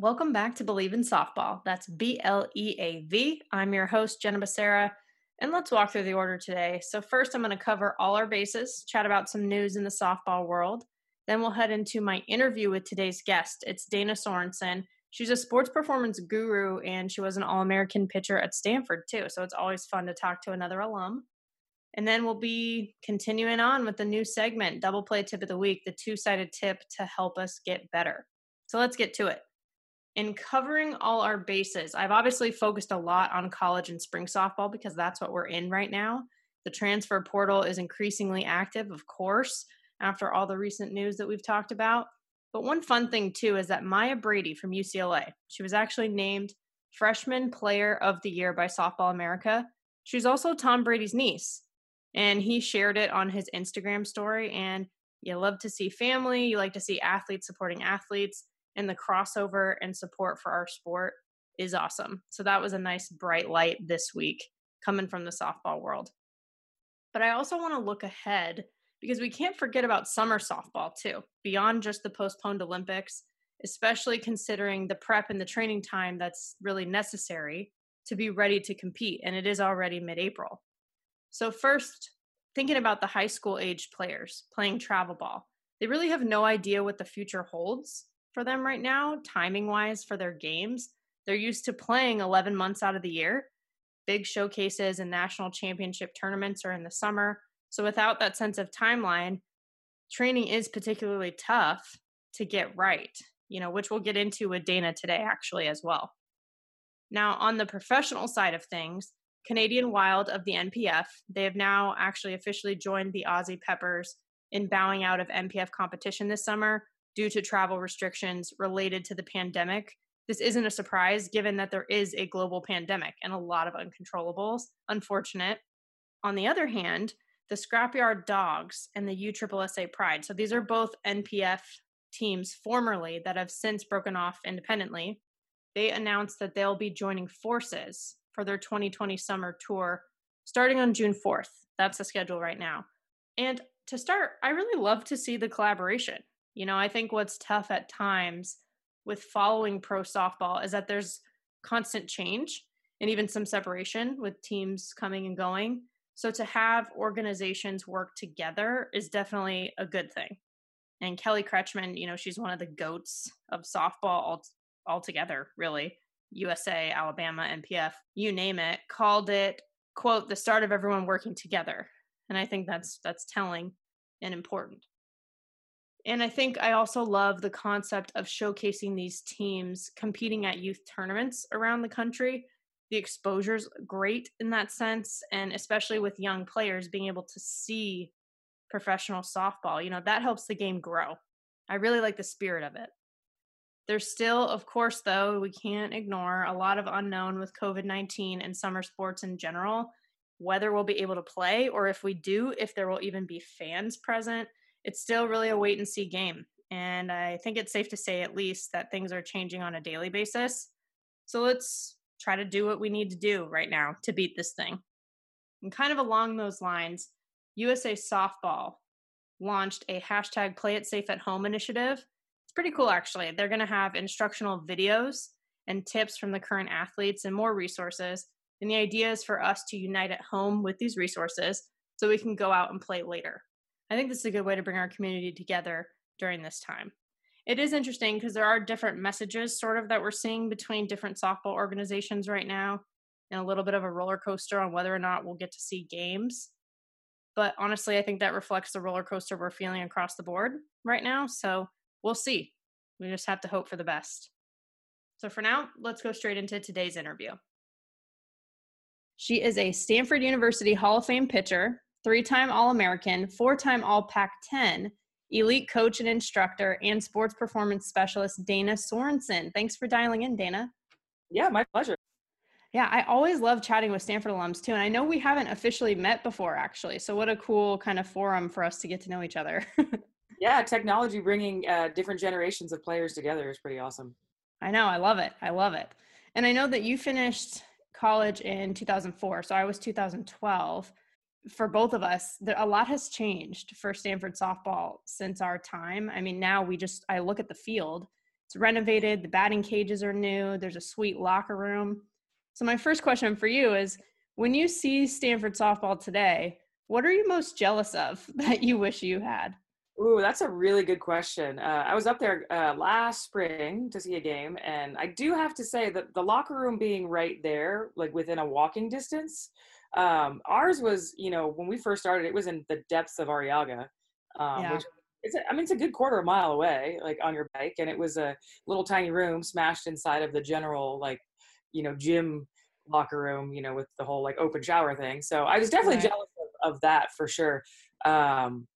Welcome back to Bleav in Softball. That's B L E A V. I'm your host, Jenna Becerra, and let's walk through the order today. So, first, I'm going to cover all our bases, chat about some news in the softball world. Then, we'll head into my interview with today's guest. It's Dana Sorensen. She's a sports performance guru, and she was an All American pitcher at Stanford, too. So, it's always fun to talk to another alum. And then we'll be continuing on with the new segment, Double Play Tip of the Week, the two sided tip to help us get better. So, let's get to it in covering all our bases, I've obviously focused a lot on college and spring softball because that's what we're in right now. The transfer portal is increasingly active, of course, after all the recent news that we've talked about. But one fun thing, too, is that Maya Brady from UCLA, she was actually named Freshman Player of the Year by Softball America. She's also Tom Brady's niece, and he shared it on his Instagram story. And you love to see family, you like to see athletes supporting athletes and the crossover and support for our sport is awesome. So that was a nice bright light this week coming from the softball world. But I also want to look ahead because we can't forget about summer softball too, beyond just the postponed Olympics, especially considering the prep and the training time that's really necessary to be ready to compete. And it is already mid April. So, first, thinking about the high school age players playing travel ball, they really have no idea what the future holds for them right now, timing wise, for their games. They're used to playing 11 months out of the year. Big showcases and national championship tournaments are in the summer. So, without that sense of timeline, training is particularly tough to get right, you know, which we'll get into with Dana today, actually, as well. Now, on the professional side of things, Canadian Wild of the NPF, they have now actually officially joined the Aussie Peppers in bowing out of NPF competition this summer due to travel restrictions related to the pandemic. This isn't a surprise given that there is a global pandemic and a lot of uncontrollables. Unfortunate. On the other hand, the Scrapyard Dogs and the USSSA Pride. So these are both NPF teams formerly that have since broken off independently. They announced that they'll be joining forces for their 2020 summer tour starting on June 4th. That's the schedule right now. And to start, I really love to see the collaboration. You know, I think what's tough at times with following pro softball is that there's constant change and even some separation with teams coming and going. So to have organizations work together is definitely a good thing. And Kelly Kretschman, you know, she's one of the goats of softball all, altogether, really. USA, Alabama, NPF, you name it, called it, quote, the start of everyone working together. And I think that's that's telling and important. And I think I also love the concept of showcasing these teams competing at youth tournaments around the country. The exposure's great in that sense, and especially with young players being able to see professional softball, you know, that helps the game grow. I really like the spirit of it. There's still, of course, though, we can't ignore a lot of unknown with COVID 19 and summer sports in general, whether we'll be able to play or if we do, if there will even be fans present it's still really a wait and see game. And I think it's safe to say, at least, that things are changing on a daily basis. So let's try to do what we need to do right now to beat this thing. And kind of along those lines, USA Softball launched a hashtag play it safe at home initiative. It's pretty cool, actually. They're going to have instructional videos and tips from the current athletes and more resources. And the idea is for us to unite at home with these resources so we can go out and play later. I think this is a good way to bring our community together during this time. It is interesting because there are different messages, sort of, that we're seeing between different softball organizations right now, and a little bit of a roller coaster on whether or not we'll get to see games. But honestly, I think that reflects the roller coaster we're feeling across the board right now. So we'll see. We just have to hope for the best. So for now, let's go straight into today's interview. She is a Stanford University Hall of Fame pitcher, three time All American, four time All Pac 10, elite coach and instructor, and sports performance specialist Dana Sorensen. Thanks for dialing in, Dana. Yeah, my pleasure. Yeah, I always love chatting with Stanford alums too. And I know we haven't officially met before, actually. So, what a cool kind of forum for us to get to know each other. yeah, technology bringing uh, different generations of players together is pretty awesome. I know. I love it. I love it. And I know that you finished college in 2004. So, I was 2012. For both of us, a lot has changed for Stanford softball since our time. I mean, now we just, I look at the field, it's renovated, the batting cages are new, there's a sweet locker room so, my first question for you is when you see Stanford softball today, what are you most jealous of that you wish you had? Ooh, that's a really good question. Uh, I was up there uh, last spring to see a game, and I do have to say that the locker room being right there, like within a walking distance, um, ours was, you know, when we first started, it was in the depths of Arrillaga, um, yeah. which it's a, I mean, it's a good quarter of a mile away, like on your bike, and it was a little tiny room smashed inside of the general like you know gym locker room you know with the whole like open shower thing so i was definitely right. jealous of, of, that for sure um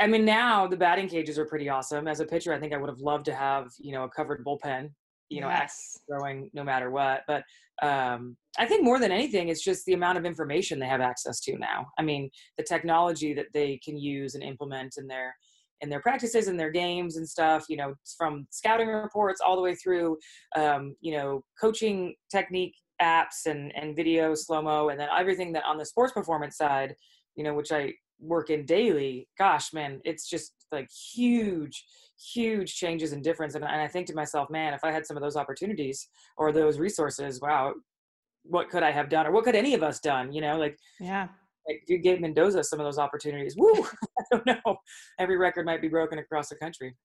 i mean now the batting cages are pretty awesome as a pitcher i think i would have loved to have you know a covered bullpen you know yes. growing no matter what but um i think more than anything it's just the amount of information they have access to now i mean the technology that they can use and implement in their in their practices and their games and stuff you know from scouting reports all the way through um, you know coaching technique apps and and video slow mo and then everything that on the sports performance side you know which i work in daily gosh man it's just like huge huge changes and difference and, and i think to myself man if i had some of those opportunities or those resources wow what could i have done or what could any of us done you know like yeah like if you gave Mendoza some of those opportunities, woo, I don't know. Every record might be broken across the country.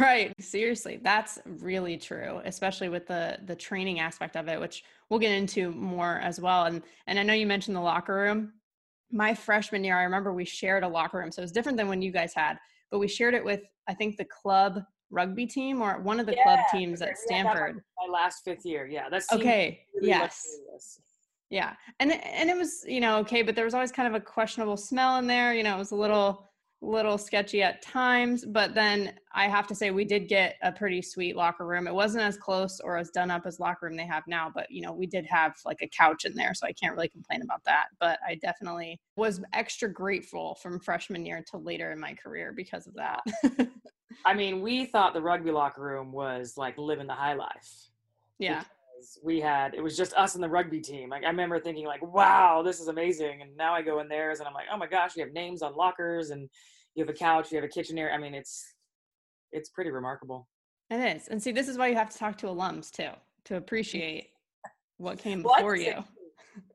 Right. Seriously. That's really true, especially with the the training aspect of it, which we'll get into more as well. And and I know you mentioned the locker room. My freshman year, I remember we shared a locker room. So it was different than when you guys had, but we shared it with I think the club rugby team or one of the yeah, club teams at Stanford. My last fifth year. Yeah. That's okay. Really yes. Yeah. And and it was, you know, okay, but there was always kind of a questionable smell in there. You know, it was a little little sketchy at times, but then I have to say we did get a pretty sweet locker room. It wasn't as close or as done up as locker room they have now, but you know, we did have like a couch in there, so I can't really complain about that. But I definitely was extra grateful from freshman year to later in my career because of that. I mean, we thought the rugby locker room was like living the high life. Yeah we had it was just us and the rugby team. Like I remember thinking like, wow, this is amazing. And now I go in theirs and I'm like, oh my gosh, you have names on lockers and you have a couch, you have a kitchen area. I mean, it's it's pretty remarkable. It is. And see, this is why you have to talk to alums too, to appreciate what came well, before you.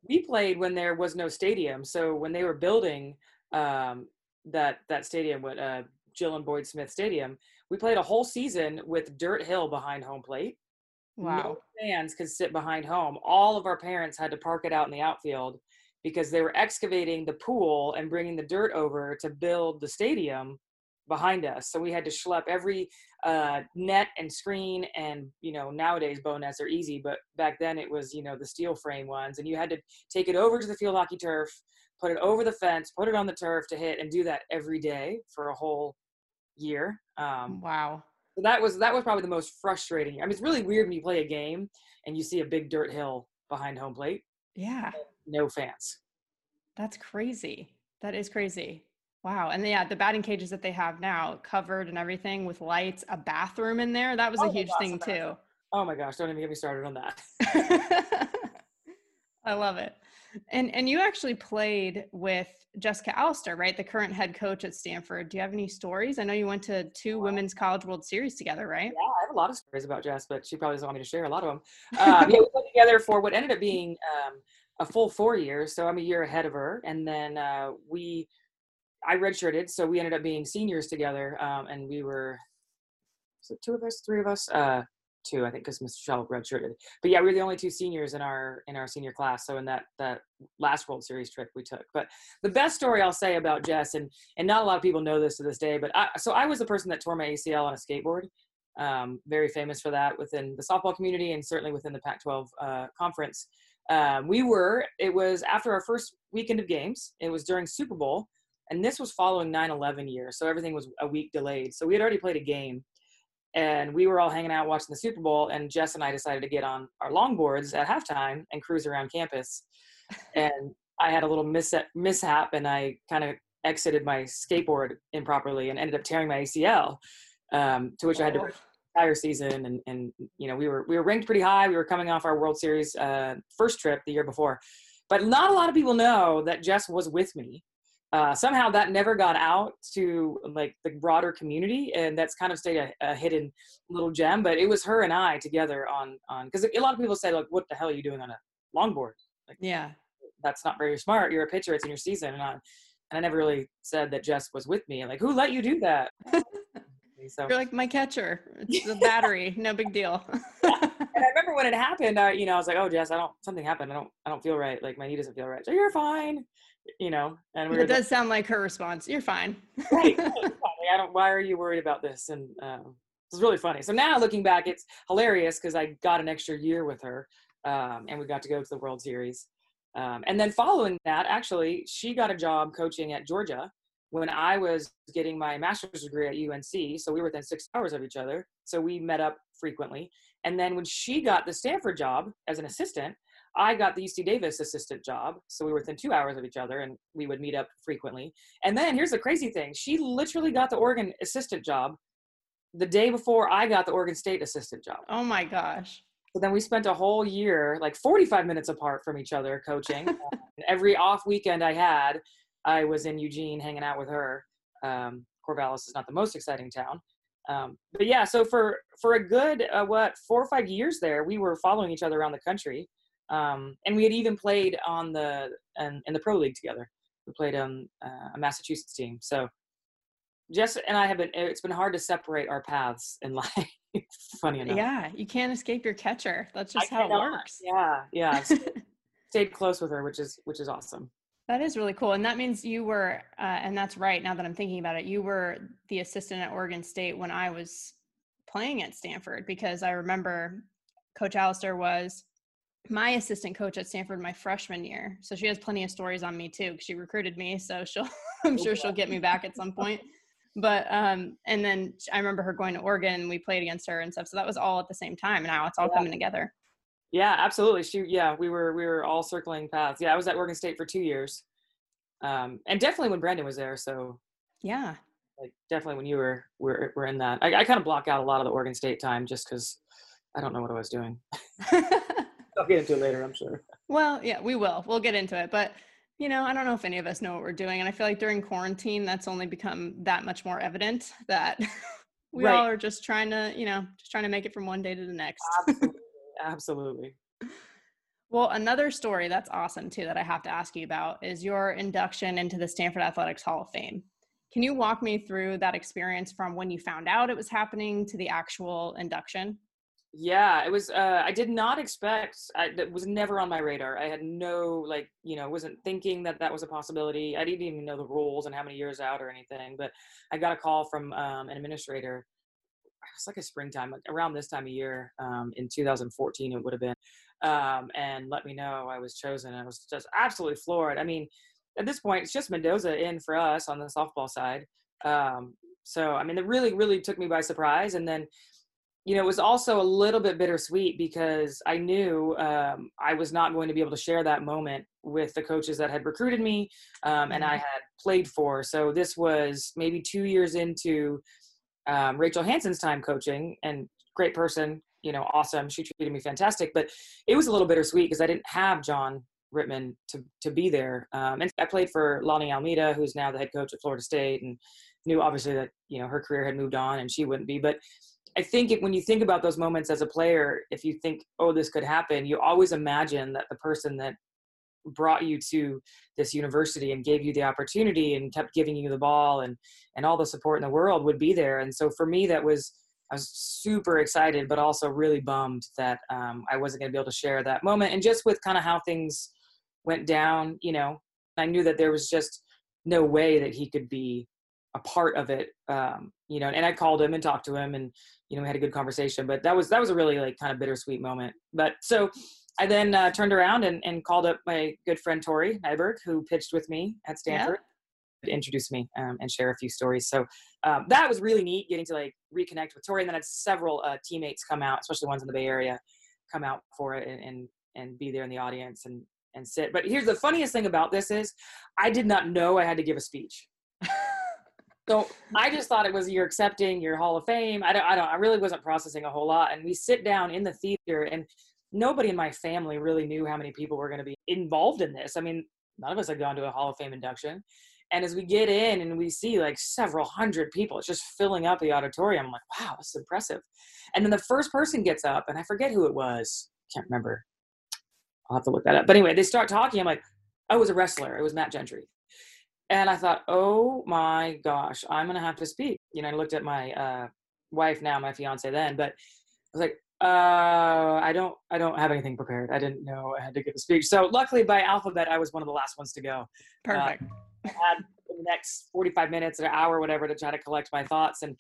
We played when there was no stadium. So when they were building um, that that stadium with uh, Jill and Boyd Smith Stadium, we played a whole season with dirt hill behind home plate Wow. No fans could sit behind home. All of our parents had to park it out in the outfield because they were excavating the pool and bringing the dirt over to build the stadium behind us. So we had to schlep every uh, net and screen. And, you know, nowadays bow nets are easy, but back then it was, you know, the steel frame ones. And you had to take it over to the field hockey turf, put it over the fence, put it on the turf to hit, and do that every day for a whole year. Um, wow. So that was that was probably the most frustrating. I mean, it's really weird when you play a game and you see a big dirt hill behind home plate. Yeah. No fans. That's crazy. That is crazy. Wow. And yeah, the batting cages that they have now, covered and everything with lights, a bathroom in there. That was oh a huge gosh, thing too. Oh my gosh, don't even get me started on that. I love it. And and you actually played with Jessica Allister, right? The current head coach at Stanford. Do you have any stories? I know you went to two women's college World Series together, right? Yeah, I have a lot of stories about Jess, but she probably doesn't want me to share a lot of them. Um, yeah, we played together for what ended up being um, a full four years. So I'm a year ahead of her, and then uh, we, I redshirted, so we ended up being seniors together, um, and we were, so two of us, three of us. Uh, two, I think, because Mr. Shell redshirted. But yeah, we were the only two seniors in our in our senior class. So in that that last World Series trip we took. But the best story I'll say about Jess, and and not a lot of people know this to this day, but I, so I was the person that tore my ACL on a skateboard. Um, very famous for that within the softball community and certainly within the Pac-12 uh, conference. Um, we were. It was after our first weekend of games. It was during Super Bowl, And this was following 9 11 year. So everything was a week delayed. So we had already played a game and we were all hanging out watching the Super Bowl. And Jess and I decided to get on our longboards at halftime and cruise around campus. And I had a little mishap, mishap and I kind of exited my skateboard improperly and ended up tearing my ACL. Um, to which I had to entire season and and you know we were we were ranked pretty high we were coming off our world series uh, first trip the year before but not a lot of people know that jess was with me uh, somehow that never got out to like the broader community and that's kind of stayed a, a hidden little gem but it was her and i together on on because a lot of people say like what the hell are you doing on a longboard Yeah. that's not very smart you're a pitcher it's in your season and I, and I never really said that jess was with me like who let you do that so You're like my catcher. It's the battery. No big deal. and I remember when it happened, I, you know, I was like, "Oh, Jess, I don't. Something happened. I don't. I don't feel right. Like my knee doesn't feel right." So you're fine, you know. And we it does sound like her response. You're fine. right. I don't. Why are you worried about this? And um, it was really funny. So now looking back, it's hilarious because I got an extra year with her, um, and we got to go to the World Series. Um, and then following that, actually, she got a job coaching at Georgia when I was getting my master's degree at UNC. So we were within six hours of each other. So we met up frequently. And then when she got the Stanford job as an assistant, I got the UC Davis assistant job. So we were within two hours of each other and we would meet up frequently. And then here's the crazy thing she literally got the Oregon assistant job the day before I got the Oregon State assistant job. Oh my gosh. So then we spent a whole year, like 45 minutes apart from each other, coaching. And every off weekend I had, I was in Eugene hanging out with her. Um, Corvallis is not the most exciting town, um, but yeah. So for for a good uh, what four or five years there, we were following each other around the country, um, and we had even played on the in, in the pro league together. We played on uh, a Massachusetts team. So Jess and I have been. It's been hard to separate our paths in life. Funny enough. Yeah, you can't escape your catcher. That's just I how it works. Yeah, yeah. Stayed- stayed close with her, which is which is awesome. That is really cool. And that means you were, uh, and that's right now that I'm thinking about it, you were the assistant at Oregon State when I was playing at Stanford because I remember Coach Allister was my assistant coach at Stanford my freshman year. So she has plenty of stories on me too. She recruited me. So she'll, I'm sure she'll get me back at some point. But, um, and then I remember her going to Oregon and we played against her and stuff. So that was all at the same time. Now it's all Yeah. coming together. Yeah, absolutely. She, yeah, we were we were all circling paths. Yeah, I was at Oregon State for two years, um, and definitely when Brandon was there. So Yeah. like definitely when you were were were in that. I, I kind of block out a lot of the Oregon State time just because I don't know what I was doing. I'll get into it later, I'm sure. Well, yeah, we will. We'll get into it. But, you know, I don't know if any of us know what we're doing. And I feel like during quarantine, that's only become that much more evident that we Right. all are just trying to, you know, just trying to make it from one day to the next. Absolutely. Absolutely. Well, another story that's awesome too that I have to ask you about is your induction into the Stanford Athletics Hall of Fame. Can you walk me through that experience from when you found out it was happening to the actual induction? Yeah, it was. Uh, I did not expect. I, that was never on my radar. I had no like, you know, wasn't thinking that that was a possibility. I didn't even know the rules and how many years out or anything. But I got a call from um, an administrator. It was like a springtime, like around this time of year, um, in 2014. It would have been, um, and let me know I was chosen. I was just absolutely floored. I mean, at this point, it's just Mendoza in for us on the softball side. Um, so I mean, it really, really took me by surprise. And then you know, it was also a little bit bittersweet because I knew um, I was not going to be able to share that moment with the coaches that had recruited me um, and I had played for. So this was maybe two years into um, Rachel Hanson's time coaching and great person, you know, awesome. She treated me fantastic, but it was a little bittersweet because I didn't have John Rittman to, to be there. Um, and I played for Lonni Alameda, who's now the head coach at Florida State and knew obviously that, you know, her career had moved on and she wouldn't be, but I think it, when you think about those moments as a player, if you think, oh, this could happen, you always imagine that the person that brought you to this university and gave you the opportunity and kept giving you the ball and and all the support in the world would be there. And so for me, that was I was super excited, but also really bummed that um, I wasn't going to be able to share that moment. And just with kind of how things went down, you know, I knew that there was just no way that he could be a part of it um, you know and i called him and talked to him and you know we had a good conversation but that was that was a really like kind of bittersweet moment but so i then uh, turned around and, and called up my good friend tori nyberg who pitched with me at stanford to introduce me um, and share a few stories. So um, that was really neat getting to like reconnect with Tori. And then I had several uh, teammates come out, especially ones in the Bay Area, come out for it and, and, and be there in the audience and, and sit. But here's the funniest thing about this is I did not know I had to give a speech. So I just thought it was you're accepting your Hall of Fame. I don't, I don't, I really wasn't processing a whole lot. And we sit down in the theater and nobody in my family really knew how many people were going to be involved in this. I mean, none of us had gone to a Hall of Fame induction. And as we get in and we see like several hundred people, it's just filling up the auditorium. I'm like, wow, is impressive. And then the first person gets up, and I forget who it was. Can't remember. I'll have to look that up. But anyway, they start talking. I'm like, oh, it was a wrestler. It was Matt Gentry. And I thought, oh my gosh, I'm gonna have to speak. You know, I looked at my uh, wife now, my fiance then, but I was like, uh, I don't, I don't have anything prepared. I didn't know I had to give a speech. So luckily, by alphabet, I was one of the last ones to go. Uh, Perfect. Uh, I had the next 45 minutes or an hour, whatever, to try to collect my thoughts, and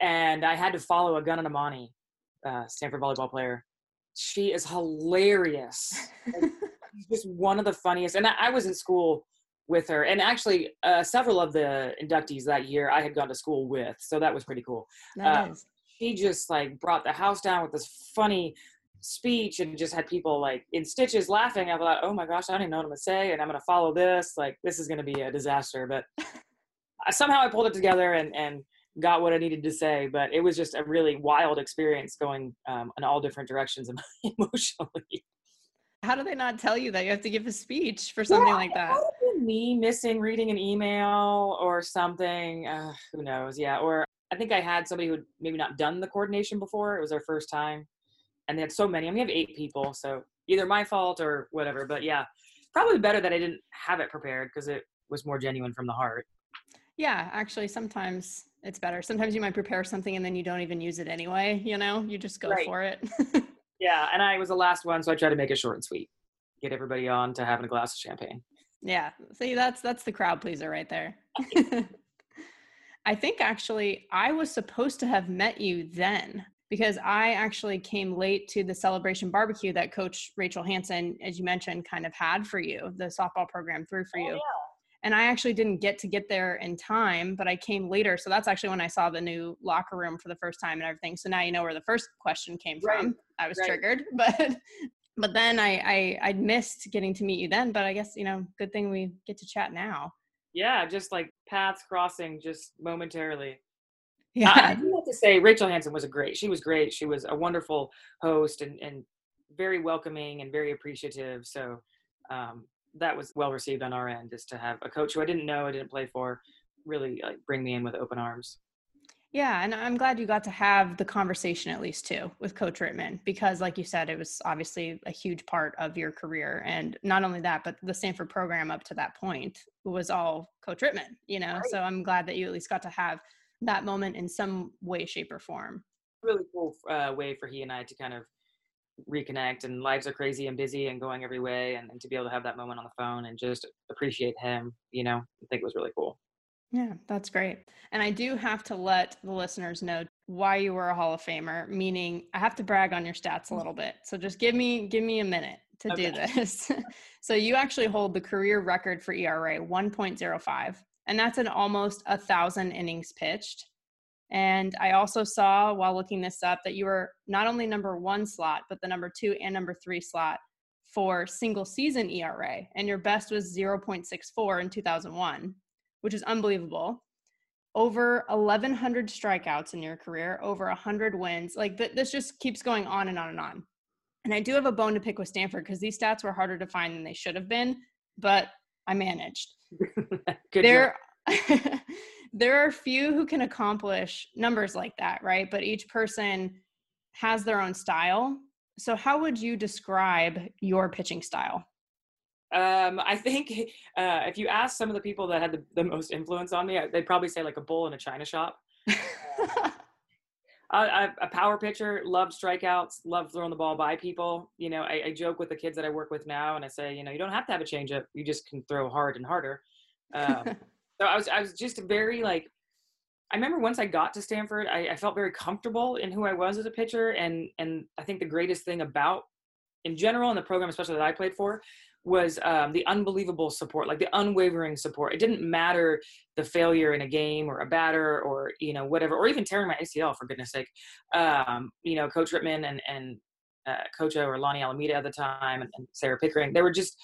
and I had to follow Ogonna Nnamani, uh, Stanford volleyball player. She is hilarious. She's just one of the funniest. And I, I was in school with her, and actually, uh, several of the inductees that year I had gone to school with, so that was pretty cool. That uh, is he just like brought the house down with this funny speech and just had people like in stitches laughing. I thought, oh my gosh, I don't even know what I'm gonna say, and I'm gonna follow this. Like this is gonna be a disaster. But somehow I pulled it together and and got what I needed to say. But it was just a really wild experience going um, in all different directions emotionally. How do they not tell you that you have to give a speech for something yeah, like that? Me missing reading an email or something. Uh, who knows? Yeah. Or I think I had somebody who maybe not done the coordination before. It was their first time, and they had so many. I mean, we have eight people, so either my fault or whatever. But yeah, probably better that I didn't have it prepared because it was more genuine from the heart. Yeah, actually, sometimes it's better. Sometimes you might prepare something and then you don't even use it anyway. You know, you just go right. for it. yeah, and I was the last one, so I tried to make it short and sweet, get everybody on to having a glass of champagne. Yeah, see, that's that's the crowd pleaser right there. I think actually I was supposed to have met you then because I actually came late to the celebration barbecue that Coach Rachel Hanson, as you mentioned, kind of had for you, the softball program through for oh, you. Yeah. And I actually didn't get to get there in time, but I came later. So that's actually when I saw the new locker room for the first time and everything. So now you know where the first question came right. from. I was right. triggered, but but then I, I I missed getting to meet you then. But I guess you know, good thing we get to chat now yeah, just like paths crossing just momentarily. Yeah. I, I do have to say, Rachel Hanson was a great. She was great. She was a wonderful host and, and very welcoming and very appreciative. So um, that was well received on our end, just to have a coach who I didn't know, I didn't play for, really like bring me in with open arms. Yeah, and I'm glad you got to have the conversation at least too with Coach Rittman because, like you said, it was obviously a huge part of your career, and not only that, but the Stanford program up to that point was all Coach Rittman. You know, right. so I'm glad that you at least got to have that moment in some way, shape, or form. Really cool uh, way for he and I to kind of reconnect. And lives are crazy and busy and going every way, and, and to be able to have that moment on the phone and just appreciate him, you know, I think it was really cool. Yeah, that's great. And I do have to let the listeners know why you were a Hall of Famer, meaning I have to brag on your stats a mm. little bit. So just give me give me a minute to okay. do this. so you actually hold the career record for ERA 1.05, and that's in almost a thousand innings pitched. And I also saw while looking this up that you were not only number one slot, but the number two and number three slot for single season ERA. And your best was 0.64 in 2001 which is unbelievable. Over 1,100 strikeouts in your career, over 100 wins. Like th- this just keeps going on and on and on. And I do have a bone to pick with Stanford because these stats were harder to find than they should have been, but I managed. there, there are few who can accomplish numbers like that, right? But each person has their own style. So, how would you describe your pitching style? Um, I think uh, if you ask some of the people that had the, the, most influence on me, they'd probably say like a bull in a china shop. I, a power pitcher, love strikeouts, love throwing the ball by people. You know, I, I, joke with the kids that I work with now, and I say, you know, you don't have to have a changeup; you just can throw hard and harder. Um, so I was, I was just very like, I remember once I got to Stanford, I, I felt very comfortable in who I was as a pitcher, and and I think the greatest thing about, in general, in the program, especially that I played for, was um, the unbelievable support, like the unwavering support. It didn't matter the failure in a game or a batter or you know whatever, or even tearing my ACL for goodness sake. Um, you know, Coach Rittman and and uh, Coach O or Lonni Alameda at the time and, and Sarah Pickering, they were just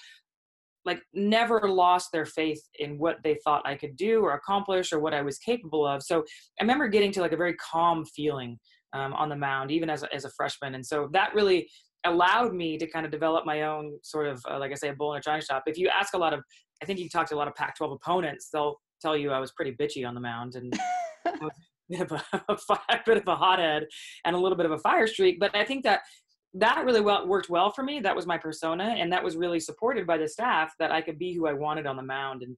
like never lost their faith in what they thought I could do or accomplish or what I was capable of. So I remember getting to like a very calm feeling um, on the mound, even as a, as a freshman. And so that really allowed me to kind of develop my own sort of, uh, like I say, a bull in a china shop. If you ask a lot of, I think you talk to a lot of Pac-12 opponents, they'll tell you I was pretty bitchy on the mound and a bit of a, a bit of a hothead and a little bit of a fire streak. But I think that that really well worked well for me. That was my persona, and that was really supported by the staff that I could be who I wanted on the mound and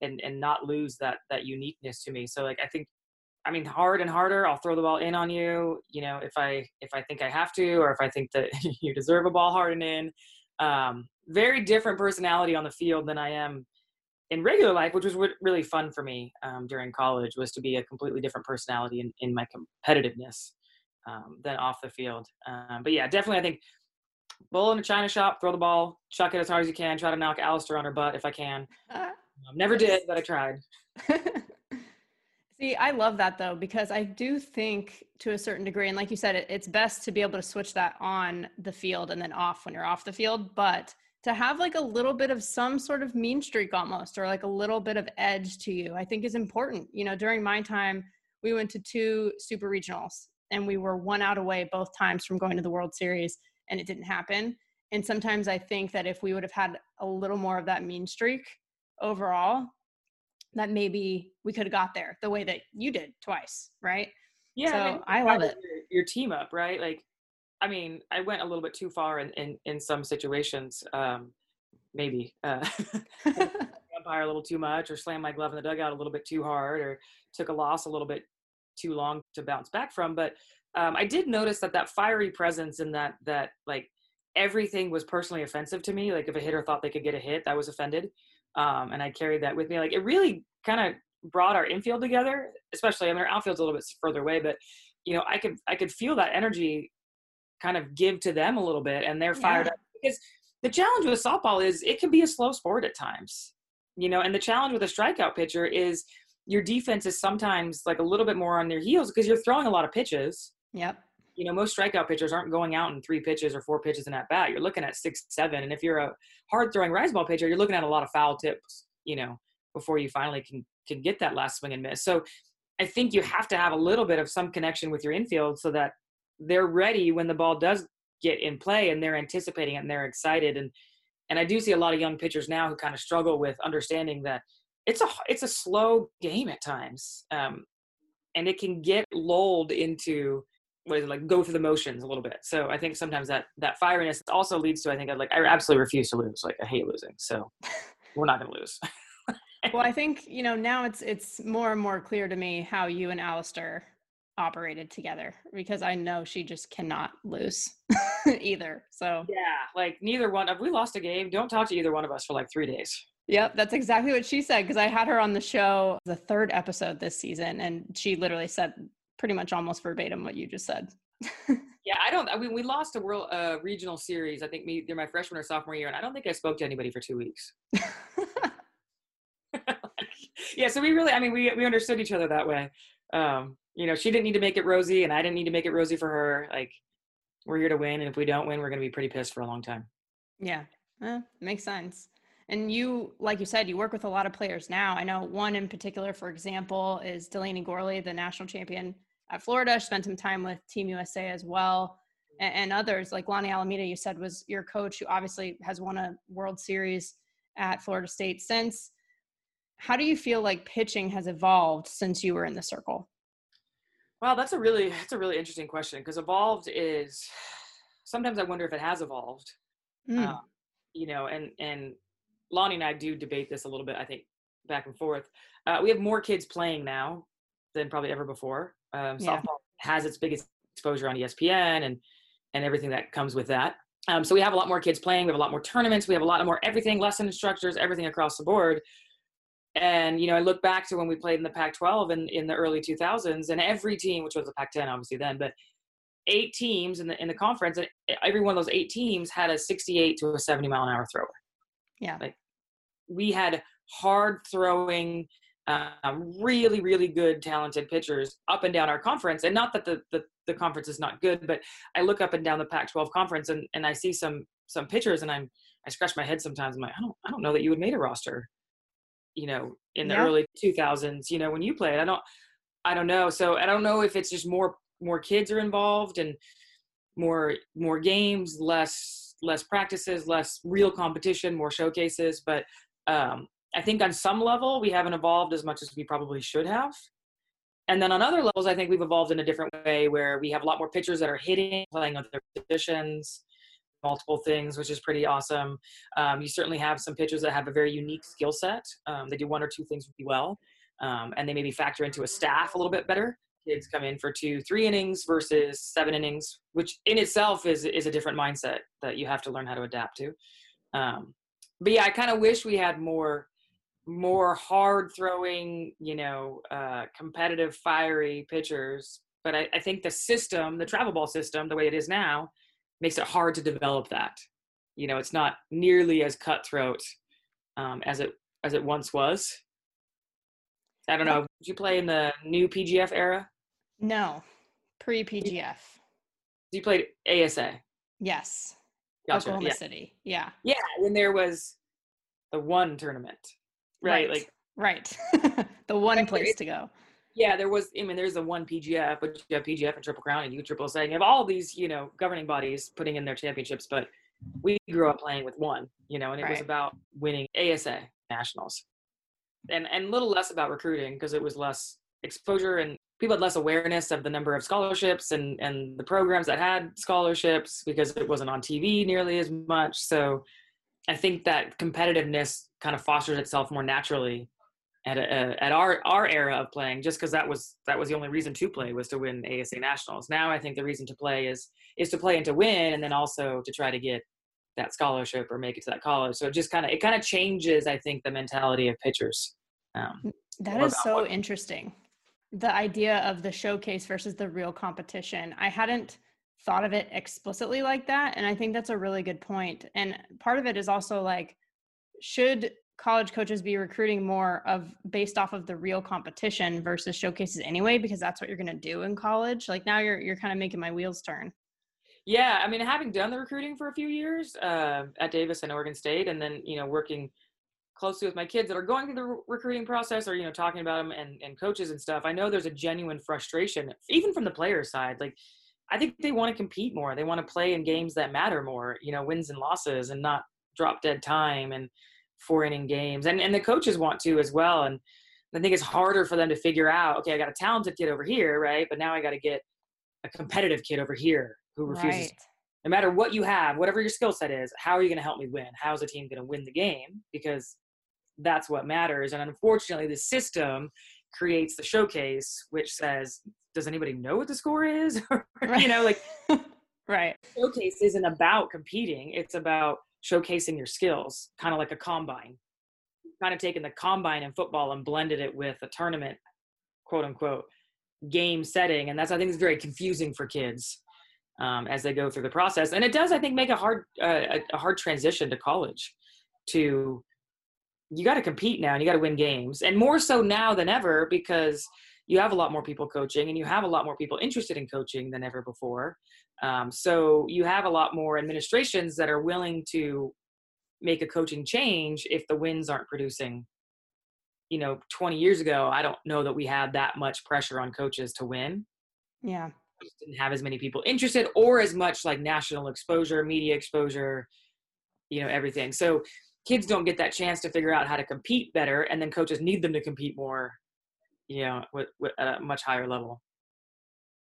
and and not lose that that uniqueness to me. So like I think I mean, hard and harder. I'll throw the ball in on you. You know, if I if I think I have to, or if I think that you deserve a ball hard and in. Um, very different personality on the field than I am in regular life, which was really fun for me um, during college. Was to be a completely different personality in, in my competitiveness um, than off the field. Um, but yeah, definitely, I think bowl in a china shop, throw the ball, chuck it as hard as you can, try to knock Allister on her butt if I can. Uh, never did, but I tried. See, I love that though, because I do think to a certain degree, and like you said, it, it's best to be able to switch that on the field and then off when you're off the field. But to have like a little bit of some sort of mean streak almost, or like a little bit of edge to you, I think is important. You know, during my time, we went to two super regionals and we were one out away both times from going to the World Series, and it didn't happen. And sometimes I think that if we would have had a little more of that mean streak overall, that maybe we could have got there the way that you did twice, right? Yeah, so I, mean, I love it. Your, your, team up, right? Like, I mean, I went a little bit too far in in, in some situations. Um, maybe uh, umpire a little too much, or slammed my glove in the dugout a little bit too hard, or took a loss a little bit too long to bounce back from. But um, I did notice that that fiery presence and that that like everything was personally offensive to me. Like if a hitter thought they could get a hit, I was offended um, and I carried that with me. Like it really kind of brought our infield together, especially. I mean, our outfield's a little bit further away, but you know, I could I could feel that energy kind of give to them a little bit, and they're fired yeah. up because the challenge with softball is it can be a slow sport at times, you know, and the challenge with a strikeout pitcher is your defense is sometimes like a little bit more on their heels because you're throwing a lot of pitches. Yep you know, most strikeout pitchers aren't going out in three pitches or four pitches in at bat. You're looking at six, seven. And if you're a hard throwing rise ball pitcher, you're looking at a lot of foul tips, you know, before you finally can can get that last swing and miss. So I think you have to have a little bit of some connection with your infield so that they're ready when the ball does get in play and they're anticipating it and they're excited. And and I do see a lot of young pitchers now who kind of struggle with understanding that it's a it's a slow game at times, um, and it can get lulled into what is it like go through the motions a little bit. So i think sometimes that that fieriness also leads to i think like i absolutely refuse to lose. Like i hate losing. So we're not going to lose. Well i think you know now it's it's more and more clear to me how you and Allister operated together because i know she just cannot lose either. So yeah like neither one of we lost a game. Don't talk to either one of us for like three days. Yep, that's exactly what she said because I had her on the show the third episode this season and she literally said pretty much almost verbatim what you just said. yeah, I don't. I mean, we lost a world uh, regional series. I think me, they're my freshman or sophomore year, and I don't think I spoke to anybody for two weeks. yeah, so we really, I mean, we we understood each other that way. Um, you know, she didn't need to make it rosy, and I didn't need to make it rosy for her. Like, we're here to win, and if we don't win, we're going to be pretty pissed for a long time. Yeah, eh, makes sense. And you, like you said, you work with a lot of players now. I know one in particular, for example, is Delanie Gourley, the national champion at Florida. Spent some time with Team USA as well, and, and others like Lonni Alameda. You said was your coach, who obviously has won a World Series at Florida State since. How do you feel like pitching has evolved since you were in the circle? Well, that's a really that's a really interesting question because evolved is sometimes I wonder if it has evolved. Mm. Um, you know, and and Lonni and I do debate this a little bit. I think back and forth. Uh, we have more kids playing now than probably ever before. Um, yeah. Softball has its biggest exposure on ESPN and and everything that comes with that. Um, so we have a lot more kids playing. We have a lot more tournaments. We have a lot more everything, lesson instructors, everything across the board. And you know, I look back to when we played in the Pac-12 in, in the early 2000s, and every team, which was the Pac-10 obviously then, but eight teams in the in the conference, and every one of those eight teams had a 68 to a 70 mile an hour thrower. Yeah. Like we had hard throwing, um, really, really good, talented pitchers up and down our conference. And not that the, the, the conference is not good, but I look up and down the Pac-12 conference and, and I see some some pitchers and I'm I scratch my head sometimes. I'm like, I don't I don't know that you would made a roster, you know, in the Yeah. early 2000s. You know, when you played, I don't I don't know. So I don't know if it's just more more kids are involved and more more games, less less practices, less real competition, more showcases. But um, I think on some level we haven't evolved as much as we probably should have. And then on other levels, I think we've evolved in a different way where we have a lot more pitchers that are hitting, playing other positions, multiple things, which is pretty awesome. Um, you certainly have some pitchers that have a very unique skill set. Um, they do one or two things really well, um, and they maybe factor into a staff a little bit better. Kids come in for two, three innings versus seven innings, which in itself is is a different mindset that you have to learn how to adapt to. Um, but yeah, I kind of wish we had more more hard throwing, you know, uh, competitive, fiery pitchers. But I, I think the system, the travel ball system, the way it is now, makes it hard to develop that. You know, it's not nearly as cutthroat um, as it as it once was. I don't know. Did you play in the new PGF era? No, pre PGF. You played ASA. Yes. Gotcha. Oklahoma Yeah. City. Yeah. yeah. When there was the one tournament, right? Like right. the one place to go. Yeah, there was. I mean, there's the one PGF, but you have PGF and Triple Crown and USSSA. You have all these, you know, governing bodies putting in their championships. But we grew up playing with one, you know, and it was about winning ASA nationals, and and a little less about recruiting because it was less exposure and people had less awareness of the number of scholarships and and the programs that had scholarships because it wasn't on TV nearly as much. So I think that competitiveness kind of fosters itself more naturally at a, at our our era of playing just because that was that was the only reason to play was to win ASA nationals. Now I think the reason to play is is to play and to win and then also to try to get that scholarship or make it to that college. So it just kind of it kind of changes I think the mentality of pitchers. Um, That Or is so what- interesting. The idea of the showcase versus the real competition. I hadn't thought of it explicitly like that. And I think that's a really good point. And part of it is also like, should college coaches be recruiting more of based off of the real competition versus showcases anyway? Because that's what you're gonna do in college. Like now you're you're kind of making my wheels turn. Yeah, I mean, having done the recruiting for a few years uh, at Davis and Oregon State, and then you know working closely with my kids that are going through the re- recruiting process, or you know talking about them and, and coaches and stuff, I know there's a genuine frustration, even from the player side. Like, I think they want to compete more. They want to play in games that matter more. You know, wins and losses, and not drop dead time and four inning games. And and the coaches want to as well. And I think it's harder for them to figure out. Okay, I got a talented kid over here, right? But now I got to get a competitive kid over here who refuses Right. no matter what you have, whatever your skill set is, how are you going to help me win? How's the team going to win the game? Because that's what matters. And unfortunately, the system creates the showcase, which says, does anybody know what the score is? you know, like right. showcase isn't about competing, it's about showcasing your skills, kind of like a combine. Kind of taking the combine in football and blended it with a tournament, quote unquote, game setting. And that's, I think, is very confusing for kids um, as they go through the process. And it does, I think, make a hard, uh, a, a hard transition to college to you got to compete now and you got to win games and more so now than ever because you have a lot more people coaching and you have a lot more people interested in coaching than ever before. Um, so you have a lot more administrations that are willing to make a coaching change if the wins aren't producing. You know 20 years ago i don't know that we had that much pressure on coaches to win. Yeah. We just didn't have as many people interested or as much like national exposure media exposure you know everything. So kids don't get that chance to figure out how to compete better and then coaches need them to compete more you know with, with at a much higher level.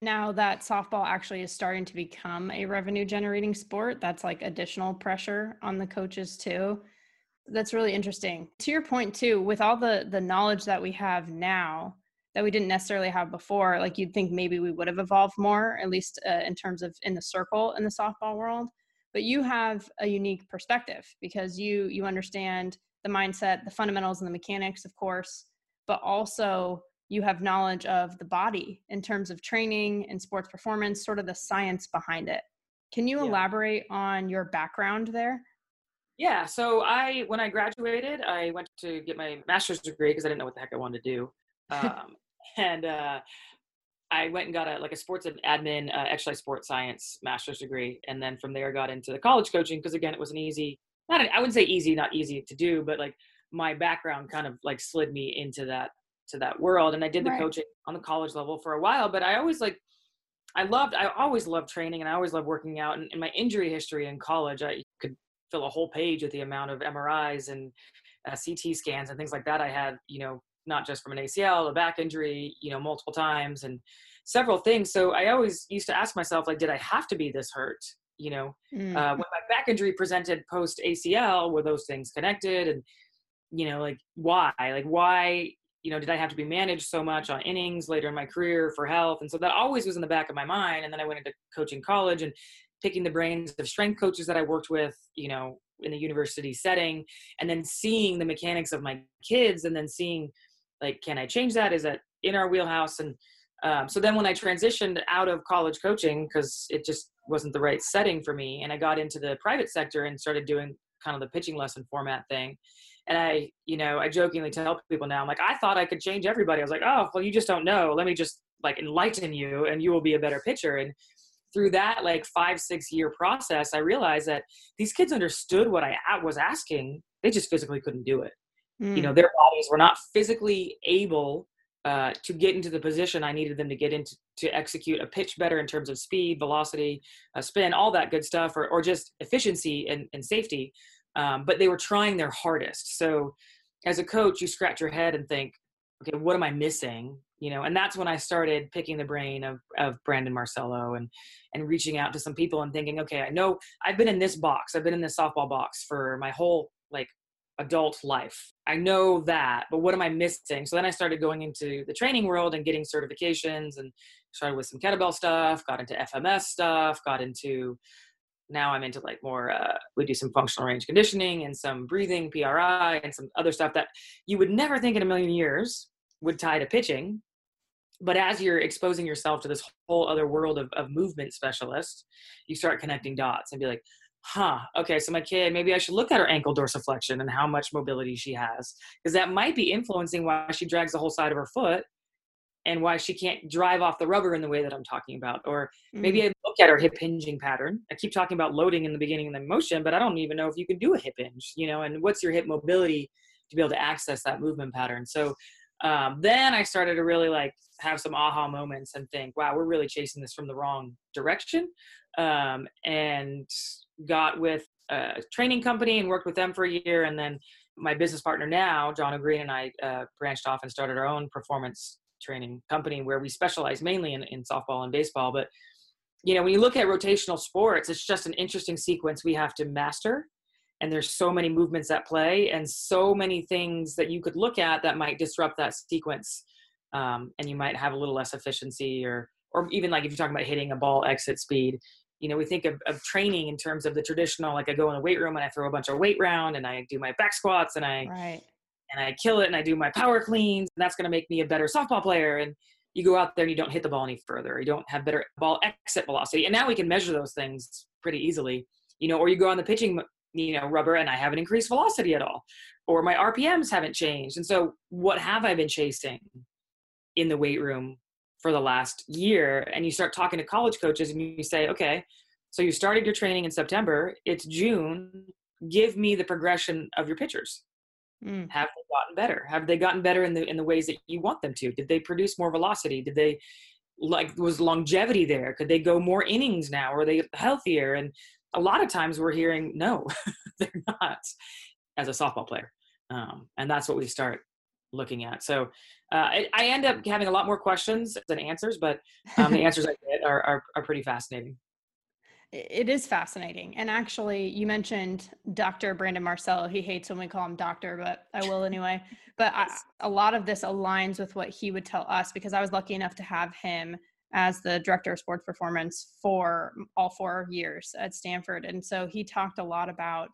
Now that softball actually is starting to become a revenue generating sport that's like additional pressure on the coaches too. That's really interesting. To your point too with all the the knowledge that we have now that we didn't necessarily have before like you'd think maybe we would have evolved more at least uh, in terms of in the circle in the softball world but you have a unique perspective because you you understand the mindset the fundamentals and the mechanics of course but also you have knowledge of the body in terms of training and sports performance, sort of the science behind it. Can you Yeah. elaborate on your background there? Yeah. So I, when I graduated, I went to get my master's degree because I didn't know what the heck I wanted to do. Um, and uh, I went and got a like a sports admin, uh, exercise sports science master's degree, and then from there got into the college coaching because again, it was an easy, not an, I wouldn't say easy, not easy to do, but like my background kind of like slid me into that to that world, and I did the right. coaching on the college level for a while. But I always like, I loved, I always loved training, and I always loved working out. And in my injury history in college, I could fill a whole page with the amount of MRIs and uh, CT scans and things like that I had, you know, not just from an ACL, a back injury, you know, multiple times and several things. So I always used to ask myself, like, did I have to be this hurt? You know, mm. uh, when my back injury presented post ACL, were those things connected? And, you know, like, why? Like, why, you know, did I have to be managed so much on innings later in my career for health? And so that always was in the back of my mind. And then I went into coaching college and picking the brains of strength coaches that I worked with, you know, in the university setting, and then seeing the mechanics of my kids, and then seeing, like, can I change that? Is that in our wheelhouse? And um, so then when I transitioned out of college coaching, because it just wasn't the right setting for me, and I got into the private sector and started doing kind of the pitching lesson format thing. And I, you know, I jokingly tell people now, I'm like, I thought I could change everybody. I was like, oh, well, you just don't know. Let me just like enlighten you and you will be a better pitcher. And through that like five six year process i realized that these kids understood what i was asking they just physically couldn't do it mm. you know mm. their bodies were not physically able uh, to get into the position i needed them to get into to execute a pitch better in terms of speed velocity uh, spin all that good stuff or, or just efficiency and, and safety um, but they were trying their hardest. So as a coach you scratch your head and think okay what am i missing? You know and that's when i started picking the brain of of brandon marcello and and reaching out to some people and thinking okay i know i've been in this box. I've been in this softball box for my whole like adult life. I know that but what am i missing? So then i started going into the training world and getting certifications and started with some kettlebell stuff got into fms stuff got into now i'm into like more uh, we do some functional range conditioning and some breathing pri and some other stuff that you would never think in a million years would tie to pitching. But as you're exposing yourself to this whole other world of, of movement specialists you start connecting dots and be like huh okay so my kid maybe i should look at her ankle dorsiflexion and how much mobility she has. Because that might be influencing why she drags the whole side of her foot and why she can't drive off the rubber in the way that i'm talking about. Or maybe mm-hmm. At her hip hinging pattern i keep talking about loading in the beginning of the motion but i don't even know if you can do a hip hinge you know and what's your hip mobility to be able to access that movement pattern so um, then I started to really like have some aha moments and think, wow, we're really chasing this from the wrong direction. Um, and got with a training company and worked with them for a year. And then my business partner now, John O'Green, and I uh, branched off and started our own performance training company where we specialize mainly in, in softball and baseball. But you know, when you look at rotational sports, it's just an interesting sequence we have to master. And there's so many movements at play and so many things that you could look at that might disrupt that sequence. Um, and you might have a little less efficiency or or even like if you're talking about hitting a ball exit speed you know we think of, of training in terms of the traditional like i go in the weight room and i throw a bunch of weight round and i do my back squats and i right. and i kill it and i do my power cleans. And that's going to make me a better softball player and you go out there and you don't hit the ball any further you don't have better ball exit velocity and now we can measure those things pretty easily. You know or you go on the pitching you know rubber and i haven't increased velocity at all or my rpms haven't changed and so what have i been chasing in the weight room for the last year? And you start talking to college coaches and you say okay so you started your training in september it's june give me the progression of your pitchers mm. have they gotten better? Have they gotten better in the in the ways that you want them to? Did they produce more velocity? Did they like was longevity there? Could they go more innings now? Are they healthier? And a lot of times we're hearing no they're not as a softball player. Um, and that's what we start looking at. So uh, I, I, end up having a lot more questions than answers but um, the answers i get are, are, are pretty fascinating it is fascinating. And actually, you mentioned Dr. Brandon Marcello. He hates when we call him doctor, but I will anyway. But I, a lot of this aligns with what he would tell us because I was lucky enough to have him as the director of sports performance for all four years at Stanford. And so he talked a lot about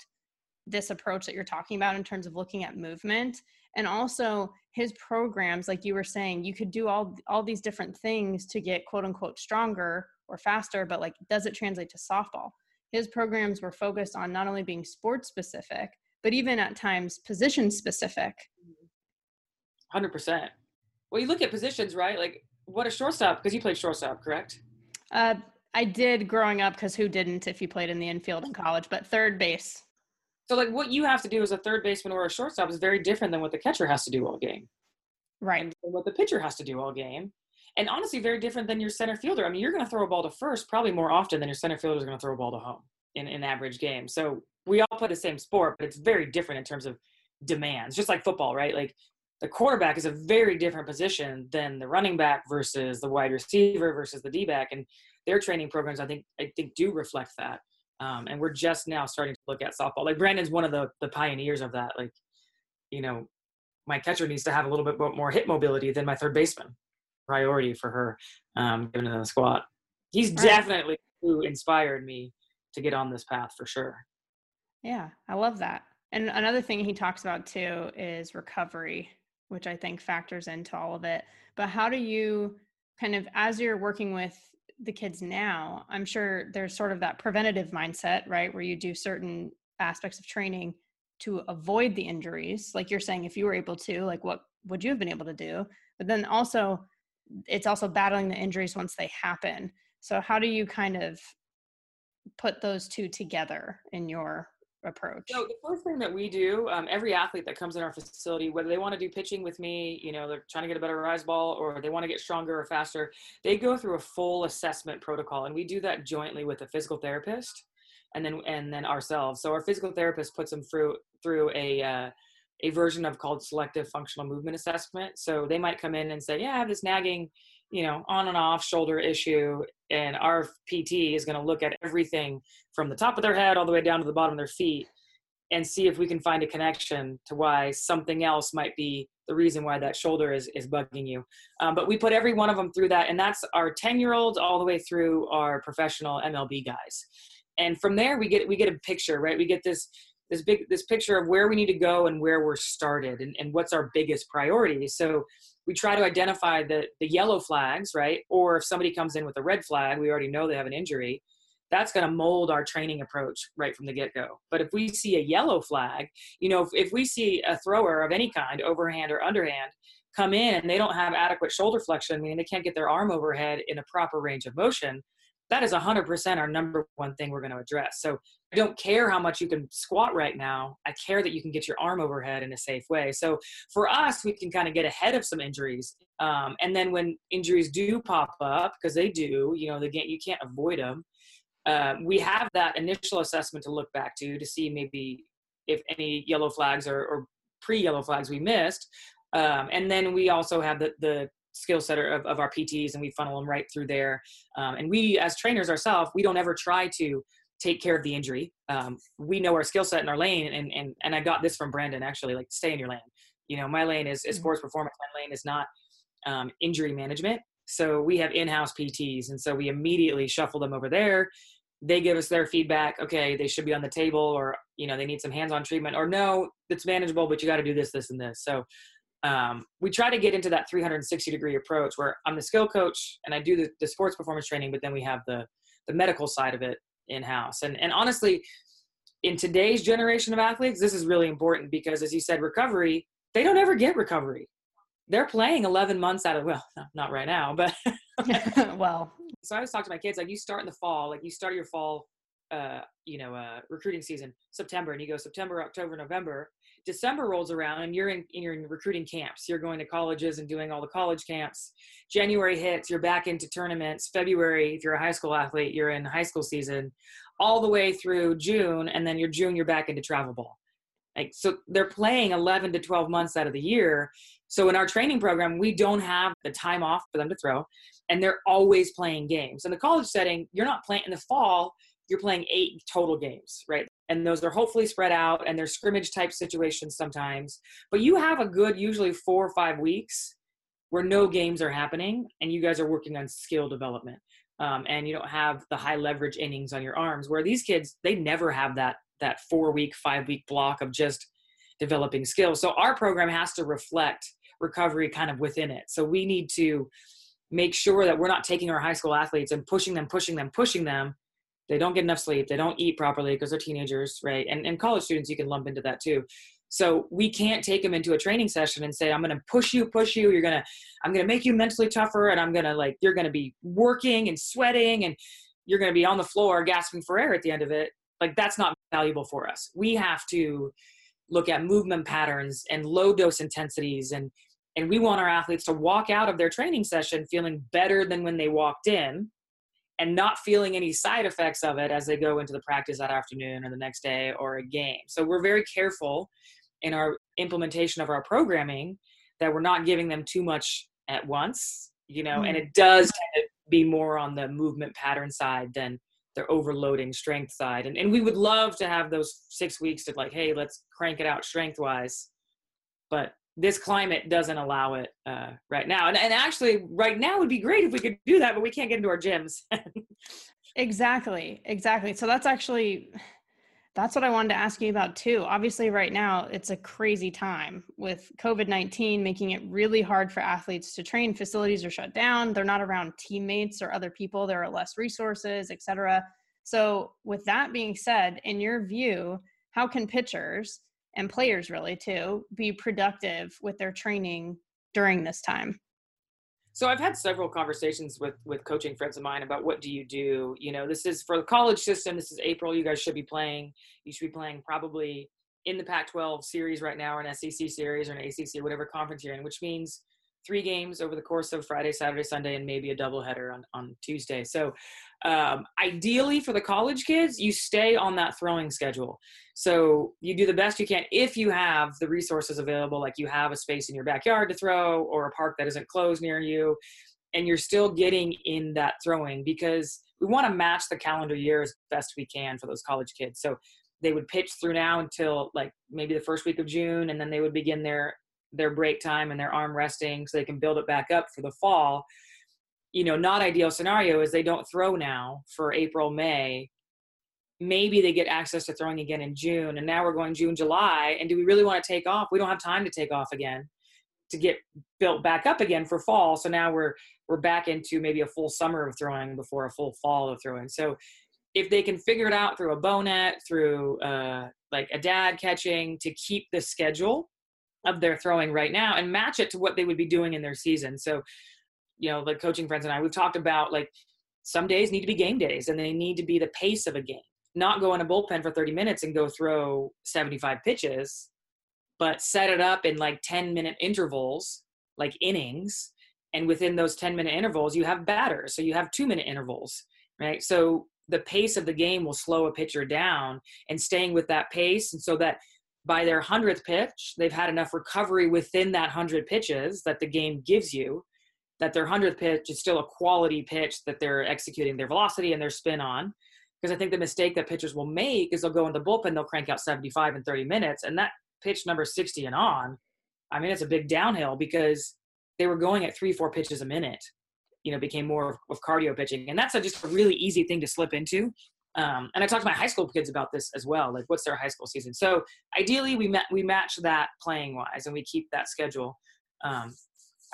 this approach that you're talking about in terms of looking at movement and also his programs like you were saying you could do all all these different things to get quote unquote stronger or faster but like does it translate to softball his programs were focused on not only being sports specific, but even at times position specific. 100%. Well, you look at positions, right? Like what a shortstop, because you played shortstop, correct? Uh, I did growing up because who didn't if you played in the infield in college, but third base. So, like, what you have to do as a third baseman or a shortstop is very different than what the catcher has to do all game. Right. And what the pitcher has to do all game. And honestly, very different than your center fielder. I mean, you're going to throw a ball to first probably more often than your center fielder is going to throw a ball to home in an average game. So, we all play the same sport, but it's very different in terms of demands, just like football, right? Like, the quarterback is a very different position than the running back versus the wide receiver versus the D back. And their training programs, I think, I think do reflect that. Um, and we're just now starting to look at softball. Like Brandon's one of the the pioneers of that. Like, you know, my catcher needs to have a little bit more hip mobility than my third baseman. Priority for her, um, given the squat. He's right. definitely who inspired me to get on this path for sure. Yeah, I love that. And another thing he talks about too is recovery, which I think factors into all of it. But how do you kind of, as you're working with the kids now, I'm sure there's sort of that preventative mindset, right? Where you do certain aspects of training to avoid the injuries. Like you're saying, if you were able to, like what would you have been able to do? But then also, it's also battling the injuries once they happen. So, how do you kind of put those two together in your approach? So the first thing that we do, um, every athlete that comes in our facility, whether they want to do pitching with me, you know, they're trying to get a better rise ball, or they want to get stronger or faster, they go through a full assessment protocol, and we do that jointly with a physical therapist, and then and then ourselves. So our physical therapist puts them through through a uh, a version of called selective functional movement assessment. So they might come in and say, yeah, I have this nagging you know, on and off shoulder issue. And our PT is going to look at everything from the top of their head all the way down to the bottom of their feet and see if we can find a connection to why something else might be the reason why that shoulder is, is bugging you. Um, but we put every one of them through that. And that's our 10 year olds all the way through our professional MLB guys. And from there we get, we get a picture, right? We get this, this big, this picture of where we need to go and where we're started and, and what's our biggest priority. So we try to identify the the yellow flags, right? Or if somebody comes in with a red flag, we already know they have an injury. That's going to mold our training approach right from the get go. But if we see a yellow flag, you know, if, if we see a thrower of any kind, overhand or underhand, come in and they don't have adequate shoulder flexion, meaning they can't get their arm overhead in a proper range of motion, that is 100% our number one thing we're going to address. So I don't care how much you can squat right now. I care that you can get your arm overhead in a safe way. So for us, we can kind of get ahead of some injuries. Um, and then when injuries do pop up, because they do, you know, they get, you can't avoid them. Uh, we have that initial assessment to look back to to see maybe if any yellow flags or, or pre-yellow flags we missed. Um, and then we also have the, the skill set of, of our PTs and we funnel them right through there. Um, and we, as trainers ourselves, we don't ever try to take care of the injury. Um, we know our skill set in our lane, and and and I got this from Brandon actually. Like, stay in your lane. You know, my lane is, is mm-hmm. sports performance. My lane is not um, injury management. So we have in-house PTs, and so we immediately shuffle them over there. They give us their feedback. Okay, they should be on the table, or you know, they need some hands-on treatment, or no, it's manageable, but you got to do this, this, and this. So um, we try to get into that 360 degree approach where I'm the skill coach and I do the, the sports performance training, but then we have the the medical side of it in house. And and honestly, in today's generation of athletes, this is really important because, as you said, recovery they don't ever get recovery. They're playing 11 months out of well, not right now, but well. So I always talk to my kids like you start in the fall, like you start your fall, uh, you know, uh, recruiting season September, and you go September, October, November, December rolls around and you're in you're in recruiting camps. You're going to colleges and doing all the college camps. January hits, you're back into tournaments. February, if you're a high school athlete, you're in high school season, all the way through June, and then you're June, you're back into travel ball. Like so, they're playing 11 to 12 months out of the year. So in our training program, we don't have the time off for them to throw, and they're always playing games. In the college setting, you're not playing in the fall. You're playing eight total games, right? And those are hopefully spread out and they're scrimmage type situations sometimes. But you have a good usually four or five weeks where no games are happening and you guys are working on skill development um, and you don't have the high leverage innings on your arms where these kids they never have that that four week five week block of just developing skills. So our program has to reflect recovery kind of within it. So we need to make sure that we're not taking our high school athletes and pushing them pushing them pushing them they don't get enough sleep they don't eat properly because they're teenagers right? And, and college students you can lump into that too. So we can't take them into a training session and say i'm going to push you push you. You're going to i'm going to make you mentally tougher and i'm going to like you're going to be working and sweating and you're going to be on the floor gasping for air at the end of it. Like that's not valuable for us. We have to look at movement patterns and low dose intensities and and we want our athletes to walk out of their training session feeling better than when they walked in and not feeling any side effects of it as they go into the practice that afternoon or the next day or a game. So we're very careful in our implementation of our programming that we're not giving them too much at once, you know, mm-hmm. and it does tend to be more on the movement pattern side than the overloading strength side. And, and we would love to have those six weeks to like, hey, let's crank it out strength wise. But this climate doesn't allow it uh, right now. And, and actually, right now would be great if we could do that, but we can't get into our gyms. exactly. Exactly. So that's actually that's what I wanted to ask you about too. Obviously, right now it's a crazy time with COVID 19 making it really hard for athletes to train. Facilities are shut down, they're not around teammates or other people, there are less resources, etc. So, with that being said, in your view, how can pitchers and players really too be productive with their training during this time? so i've had several conversations with with coaching friends of mine about what do you do you know this is for the college system this is april you guys should be playing you should be playing probably in the pac 12 series right now or an sec series or an acc or whatever conference you're in which means three games over the course of Friday, Saturday, Sunday, and maybe a doubleheader on, on Tuesday. So, um, ideally for the college kids, you stay on that throwing schedule. So, you do the best you can if you have the resources available, like you have a space in your backyard to throw or a park that isn't closed near you, and you're still getting in that throwing because we want to match the calendar year as best we can for those college kids. So, they would pitch through now until like maybe the first week of June, and then they would begin their their break time and their arm resting so they can build it back up for the fall you know not ideal scenario is they don't throw now for april may. Maybe they get access to throwing again in june and now we're going june july and do we really want to take off? We don't have time to take off again to get built back up again for fall so now we're we're back into maybe a full summer of throwing before a full fall of throwing. So if they can figure it out through a bow net through uh, like a dad catching to keep the schedule of their throwing right now and match it to what they would be doing in their season. So, you know, like coaching friends and I, we've talked about like some days need to be game days and they need to be the pace of a game, not go in a bullpen for 30 minutes and go throw 75 pitches, but set it up in like 10 minute intervals, like innings. And within those 10 minute intervals, you have batters. So you have two minute intervals, right? So the pace of the game will slow a pitcher down and staying with that pace. And so that by their 100th pitch, they've had enough recovery within that 100 pitches that the game gives you that their 100th pitch is still a quality pitch that they're executing their velocity and their spin on. Because I think the mistake that pitchers will make is they'll go in the bullpen, they'll crank out 75 in 30 minutes, and that pitch number 60 and on, I mean, it's a big downhill because they were going at three, four pitches a minute. You know, became more of, cardio pitching, and that's a, just a really easy thing to slip into um, and I talked to my high school kids about this as well. Like, what's their high school season? So ideally, we met we match that playing wise, and we keep that schedule. Um,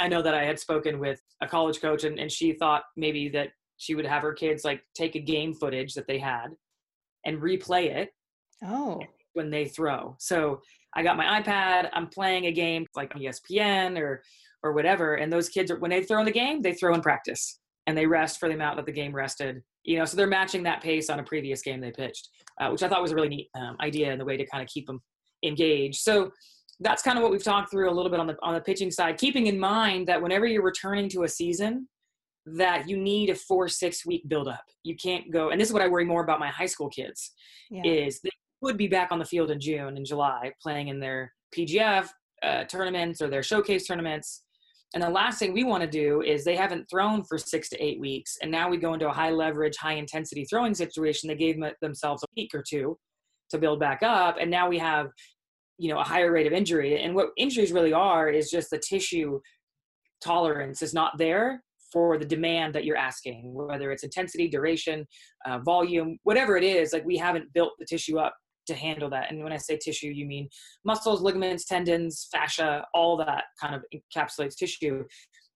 I know that I had spoken with a college coach, and, and she thought maybe that she would have her kids like take a game footage that they had and replay it. Oh. When they throw. So I got my iPad. I'm playing a game like ESPN or or whatever, and those kids are when they throw in the game, they throw in practice and they rest for the amount that the game rested you know, so they're matching that pace on a previous game they pitched, uh, which I thought was a really neat um, idea and the way to kind of keep them engaged. So that's kind of what we've talked through a little bit on the on the pitching side, keeping in mind that whenever you're returning to a season, that you need a four six week buildup. You can't go, and this is what I worry more about my high school kids, yeah. is they would be back on the field in June and July playing in their PGF uh, tournaments or their showcase tournaments and the last thing we want to do is they haven't thrown for six to eight weeks, and now we go into a high leverage, high intensity throwing situation. They gave themselves a week or two to build back up, and now we have, you know, a higher rate of injury. And what injuries really are is just the tissue tolerance is not there for the demand that you're asking, whether it's intensity, duration, uh, volume, whatever it is. Like we haven't built the tissue up to handle that. And when I say tissue, you mean muscles, ligaments, tendons, fascia, all that kind of encapsulates tissue.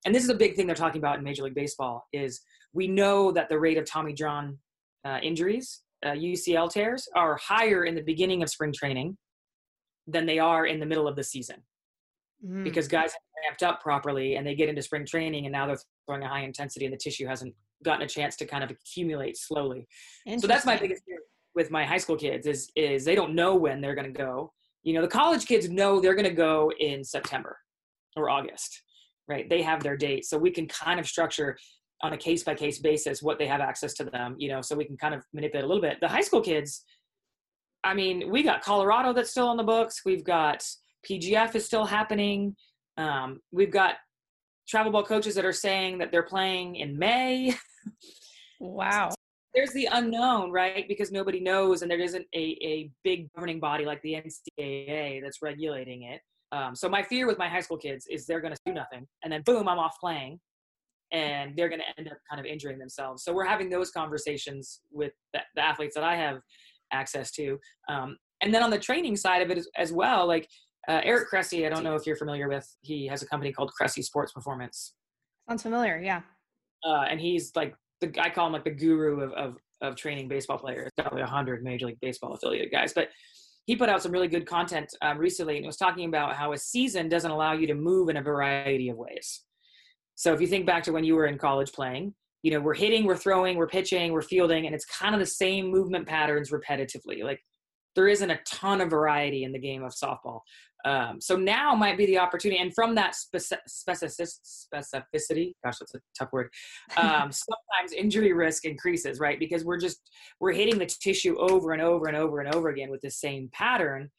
And this is a big thing they're talking about in Major League Baseball is we know that the rate of Tommy John uh, injuries, uh, UCL tears, are higher in the beginning of spring training than they are in the middle of the season mm. because guys have ramped up properly and they get into spring training and now they're throwing a high intensity and the tissue hasn't gotten a chance to kind of accumulate slowly. So that's my biggest fear with my high school kids is is they don't know when they're going to go. You know, the college kids know they're going to go in September or August, right? They have their date, so we can kind of structure on a case by case basis what they have access to them. You know, so we can kind of manipulate a little bit. The high school kids, I mean, we got Colorado that's still on the books. We've got PGF is still happening. Um, we've got travel ball coaches that are saying that they're playing in May. Wow. There's the unknown, right? Because nobody knows, and there isn't a, a big governing body like the NCAA that's regulating it. Um, so my fear with my high school kids is they're going to do nothing, and then boom, I'm off playing, and they're going to end up kind of injuring themselves. So we're having those conversations with the, the athletes that I have access to. Um, and then on the training side of it as, as well, like uh, Eric Cressey, I don't know if you're familiar with, he has a company called Cressey Sports Performance. Sounds familiar, yeah. Uh, and he's like the I call him like the guru of of, of training baseball players. Probably a hundred Major League Baseball affiliated guys, but he put out some really good content um, recently and was talking about how a season doesn't allow you to move in a variety of ways. So if you think back to when you were in college playing, you know, we're hitting, we're throwing, we're pitching, we're fielding, and it's kind of the same movement patterns repetitively. Like there isn't a ton of variety in the game of softball. Um, so now might be the opportunity, and from that speci- specificity, gosh, that's a tough word. Um, sometimes injury risk increases, right? Because we're just we're hitting the tissue over and over and over and over again with the same pattern.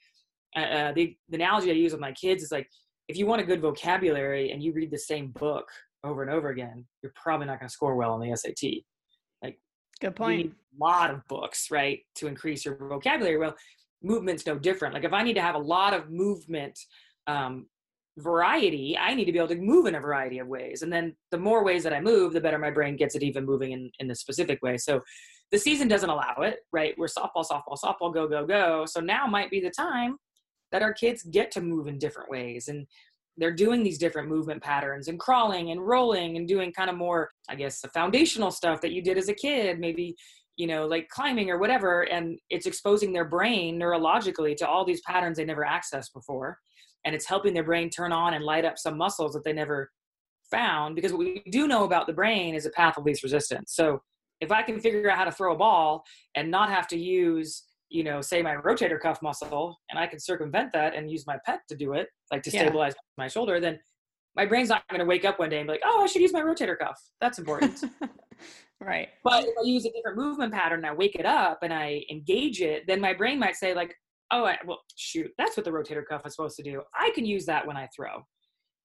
Uh, uh, the, the analogy I use with my kids is like, if you want a good vocabulary and you read the same book over and over again, you're probably not going to score well on the SAT. Like, good point. a lot of books, right, to increase your vocabulary. Well, movement's no different. Like if I need to have a lot of movement um, variety, I need to be able to move in a variety of ways. And then the more ways that I move, the better my brain gets at even moving in, in a specific way. So the season doesn't allow it, right? We're softball, softball, softball, go, go, go. So now might be the time that our kids get to move in different ways. And they're doing these different movement patterns and crawling and rolling and doing kind of more, I guess, the foundational stuff that you did as a kid, maybe you know, like climbing or whatever, and it's exposing their brain neurologically to all these patterns they never accessed before. And it's helping their brain turn on and light up some muscles that they never found. Because what we do know about the brain is a path of least resistance. So if I can figure out how to throw a ball and not have to use, you know, say my rotator cuff muscle, and I can circumvent that and use my pec to do it, like to stabilize yeah. my shoulder, then my brain's not going to wake up one day and be like, oh, I should use my rotator cuff. That's important. Right. But if I use a different movement pattern, I wake it up and I engage it, then my brain might say like, oh, I, well, shoot, that's what the rotator cuff is supposed to do. I can use that when I throw.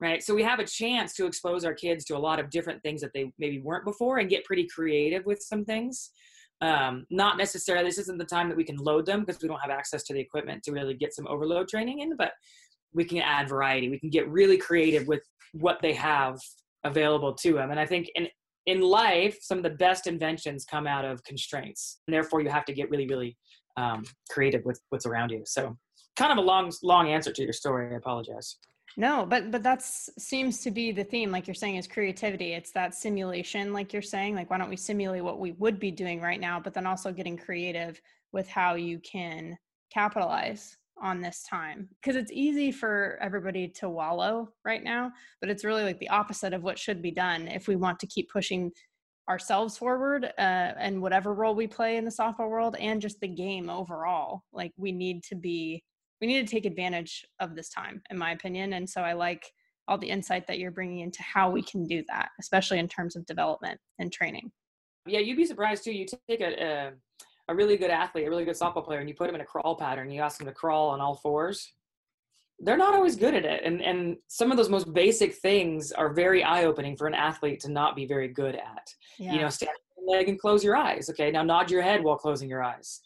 Right. So we have a chance to expose our kids to a lot of different things that they maybe weren't before and get pretty creative with some things. Um, not necessarily, this isn't the time that we can load them because we don't have access to the equipment to really get some overload training in, but we can add variety. We can get really creative with what they have available to them. And I think, and in life, some of the best inventions come out of constraints. And therefore, you have to get really, really um, creative with what's around you. So, kind of a long, long answer to your story. I apologize. No, but but that seems to be the theme. Like you're saying, is creativity. It's that simulation, like you're saying. Like, why don't we simulate what we would be doing right now, but then also getting creative with how you can capitalize on this time because it's easy for everybody to wallow right now but it's really like the opposite of what should be done if we want to keep pushing ourselves forward uh, and whatever role we play in the softball world and just the game overall like we need to be we need to take advantage of this time in my opinion and so i like all the insight that you're bringing into how we can do that especially in terms of development and training yeah you'd be surprised too you take a, a a really good athlete, a really good softball player, and you put them in a crawl pattern, you ask them to crawl on all fours, they're not always good at it. And and some of those most basic things are very eye opening for an athlete to not be very good at. Yeah. You know, stand your leg and close your eyes. Okay, now nod your head while closing your eyes.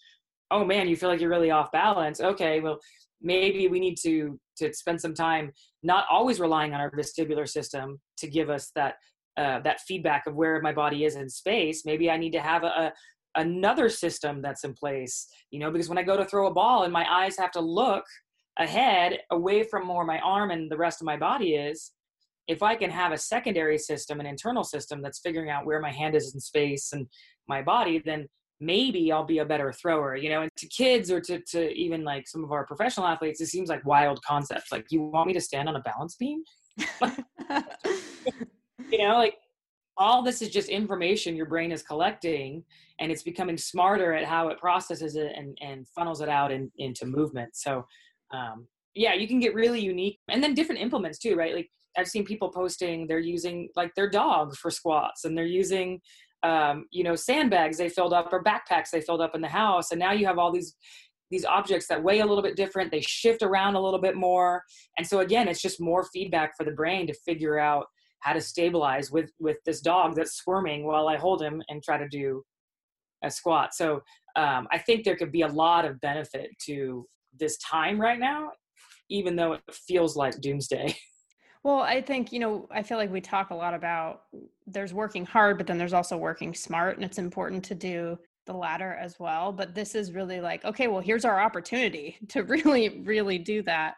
Oh man, you feel like you're really off balance. Okay, well maybe we need to to spend some time not always relying on our vestibular system to give us that uh, that feedback of where my body is in space. Maybe I need to have a, another system that's in place you know because when i go to throw a ball and my eyes have to look ahead away from where my arm and the rest of my body is if i can have a secondary system an internal system that's figuring out where my hand is in space and my body then maybe I'll be a better thrower, you know. And to kids or to to even like some of our professional athletes, it seems like wild concepts. Like, you want me to stand on a balance beam? you know, like all this is just information your brain is collecting and it's becoming smarter at how it processes it and, and funnels it out in, into movement. So um, yeah, you can get really unique and then different implements too, right? Like I've seen people posting they're using like their dog for squats and they're using um, you know sandbags they filled up or backpacks they filled up in the house. And now you have all these these objects that weigh a little bit different. They shift around a little bit more. And so again it's just more feedback for the brain to figure out how to stabilize with with this dog that's squirming while i hold him and try to do a squat. So um, i think there could be a lot of benefit to this time right now even though it feels like doomsday Well, I think, you know, I feel like we talk a lot about there's working hard, but then there's also working smart. And it's important to do the latter as well. But this is really like, okay, well, here's our opportunity to really, really do that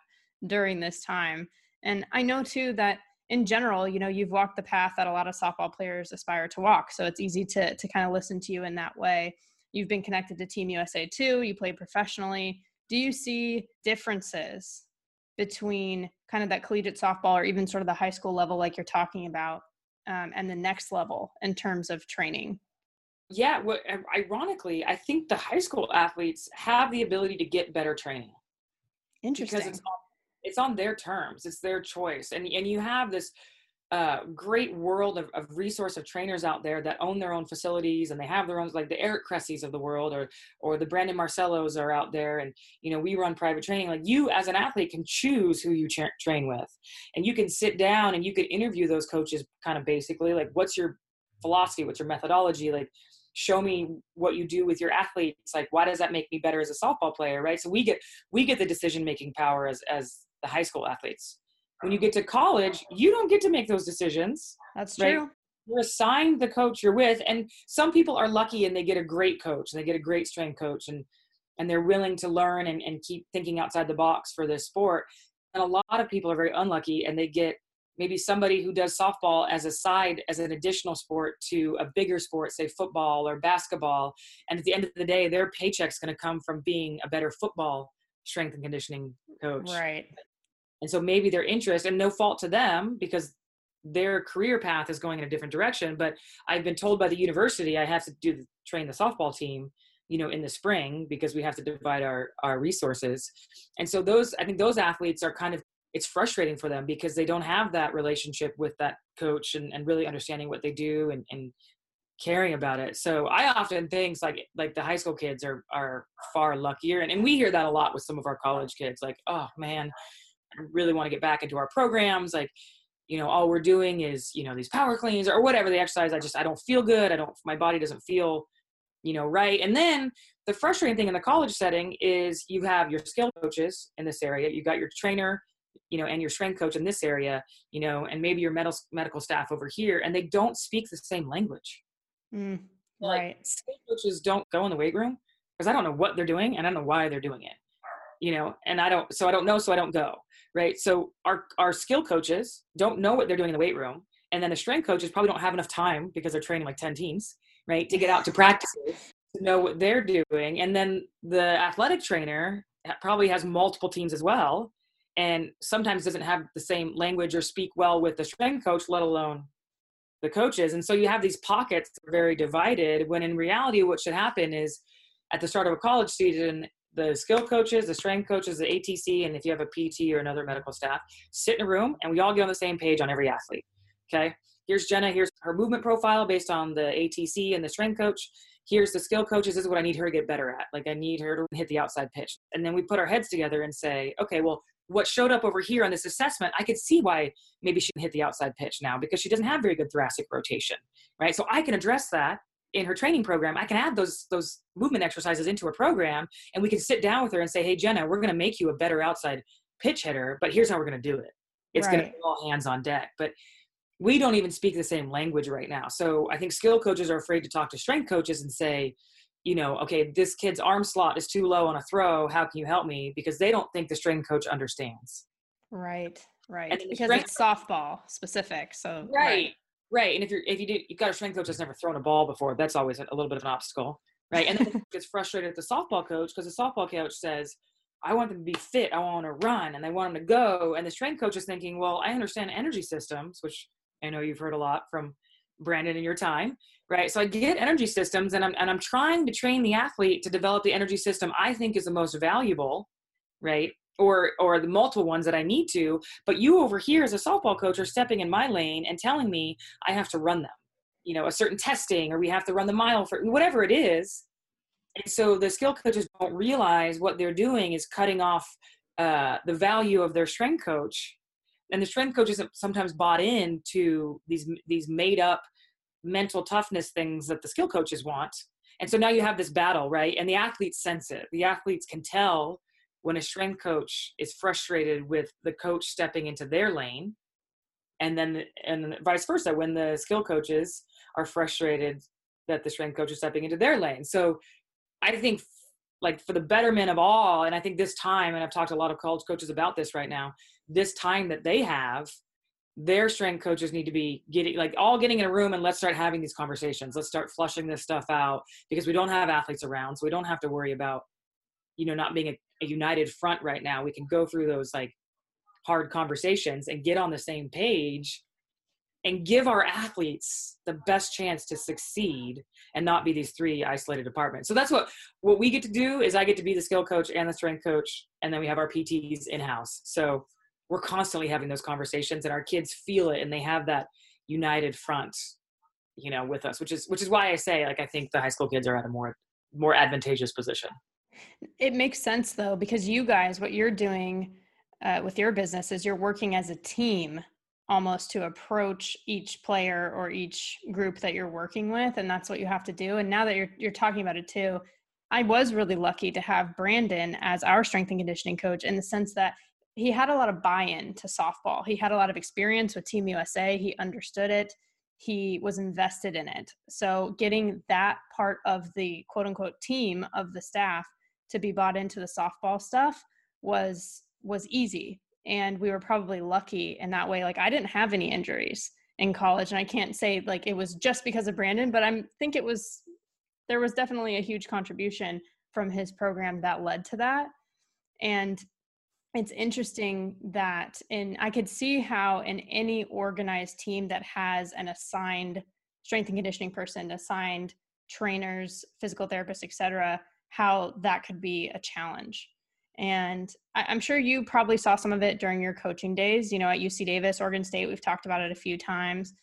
during this time. And I know too that in general, you know, you've walked the path that a lot of softball players aspire to walk. So it's easy to to kind of listen to you in that way. You've been connected to Team USA too. You play professionally. Do you see differences between kind of that collegiate softball or even sort of the high school level like you're talking about um, and the next level in terms of training? Yeah well, ironically i think the high school athletes have the ability to get better training interesting. because it's on, it's on their terms it's their choice and and you have this uh, great world of, of resource of trainers out there that own their own facilities and they have their own like the Eric Cresseys of the world or or the Brandon Marcellos are out there and you know we run private training. Like you as an athlete can choose who you tra- train with. And you can sit down and you could interview those coaches kind of basically like what's your philosophy? What's your methodology? Like show me what you do with your athletes. Like why does that make me better as a softball player right? So we get we get the decision making power as as the high school athletes when you get to college, you don't get to make those decisions. That's right? true. You're assigned the coach you're with, and some people are lucky and they get a great coach and they get a great strength coach and and they're willing to learn and, and keep thinking outside the box for this sport. And a lot of people are very unlucky and they get maybe somebody who does softball as a side as an additional sport to a bigger sport say football or basketball and at the end of the day their paycheck's going to come from being a better football strength and conditioning coach right and so maybe their interest, and no fault to them because their career path is going in a different direction. But I've been told by the university I have to do the, train the softball team, you know, in the spring because we have to divide our our resources. And so those, I think those athletes are kind of it's frustrating for them because they don't have that relationship with that coach and, and really understanding what they do and, and caring about it. So I often think like like the high school kids are are far luckier and, and we hear that a lot with some of our college kids, like, oh man, really want to get back into our programs like you know all we're doing is you know these power cleans or whatever the exercise i just i don't feel good i don't my body doesn't feel you know right. And then the frustrating thing in the college setting is you have your skill coaches in this area you got your trainer you know and your strength coach in this area you know and maybe your medical medical staff over here and they don't speak the same language. Mm, right. like, skill coaches don't go in the weight room because i don't know what they're doing and i don't know why they're doing it you know and i don't so i don't know so i don't go right? So our our skill coaches don't know what they're doing in the weight room, and then the strength coaches probably don't have enough time because they're training like ten teams, right, to get out to practice to know what they're doing, and then the athletic trainer probably has multiple teams as well, and sometimes doesn't have the same language or speak well with the strength coach, let alone the coaches, and so you have these pockets very divided. When in reality, what should happen is at the start of a college season the skill coaches, the strength coaches, the ATC, and if you have a PT or another medical staff, sit in a room and we all get on the same page on every athlete. Okay. Here's Jenna. Here's her movement profile based on the ATC and the strength coach. Here's the skill coaches. This is what I need her to get better at. Like I need her to hit the outside pitch. And then we put our heads together and say, okay, well, what showed up over here on this assessment, I could see why maybe she can hit the outside pitch now because she doesn't have very good thoracic rotation, right? So I can address that in her training program, I can add those those movement exercises into her program, and we can sit down with her and say, "Hey, Jenna, we're going to make you a better outside pitch hitter, but here's how we're going to do it. It's right. going to be all hands on deck." But we don't even speak the same language right now. So I think skill coaches are afraid to talk to strength coaches and say, you know, okay, this kid's arm slot is too low on a throw. How can you help me? Because they don't think the strength coach understands. Right, right. Because it's softball specific. So right. right. Right, and if you're if you did you've got a strength coach that's never thrown a ball before, that's always a little bit of an obstacle. right? And then gets frustrated at the softball coach because the softball coach says, I want them to be fit, I want them to run, and they want them to go. And the strength coach is thinking, well, I understand energy systems, which I know you've heard a lot from Brandon in your time, right? So I get energy systems and I'm and I'm trying to train the athlete to develop the energy system I think is the most valuable, right? Or or the multiple ones that I need to, but you over here as a softball coach are stepping in my lane and telling me I have to run them. You know, a certain testing or we have to run the mile for whatever it is. And so the skill coaches don't realize what they're doing is cutting off uh, the value of their strength coach and the strength coach isn't sometimes bought in to these these made up mental toughness things that the skill coaches want and so now you have this battle right and the athletes sense it the athletes can tell when a strength coach is frustrated with the coach stepping into their lane and then and vice versa when the skill coaches are frustrated that the strength coach is stepping into their lane. So i think like for the betterment of all and i think this time and i've talked to a lot of college coaches about this right now this time that they have their strength coaches need to be getting like all getting in a room and let's start having these conversations. Let's start flushing this stuff out because we don't have athletes around so we don't have to worry about you know not being a, a united front right now we can go through those like hard conversations and get on the same page and give our athletes the best chance to succeed and not be these three isolated departments. So that's what what we get to do is I get to be the skill coach and the strength coach and then we have our PTs in house. So we're constantly having those conversations and our kids feel it and they have that united front you know with us which is which is why i say like i think the high school kids are at a more more advantageous position it makes sense though because you guys what you're doing uh, with your business is you're working as a team almost to approach each player or each group that you're working with and that's what you have to do and now that you're you're talking about it too I was really lucky to have Brandon as our strength and conditioning coach in the sense that he had a lot of buy-in to softball. He had a lot of experience with Team USA. He understood it. He was invested in it. So getting that part of the quote unquote team of the staff to be bought into the softball stuff was was easy. And we were probably lucky in that way. Like I didn't have any injuries in college. And I can't say like it was just because of Brandon, but I think it was there was definitely a huge contribution from his program that led to that. And it's interesting that and i could see how in any organized team that has an assigned strength and conditioning person assigned trainers physical therapists etc how that could be a challenge and I, am sure you probably saw some of it during your coaching days you know at uc davis oregon state we've talked about it a few times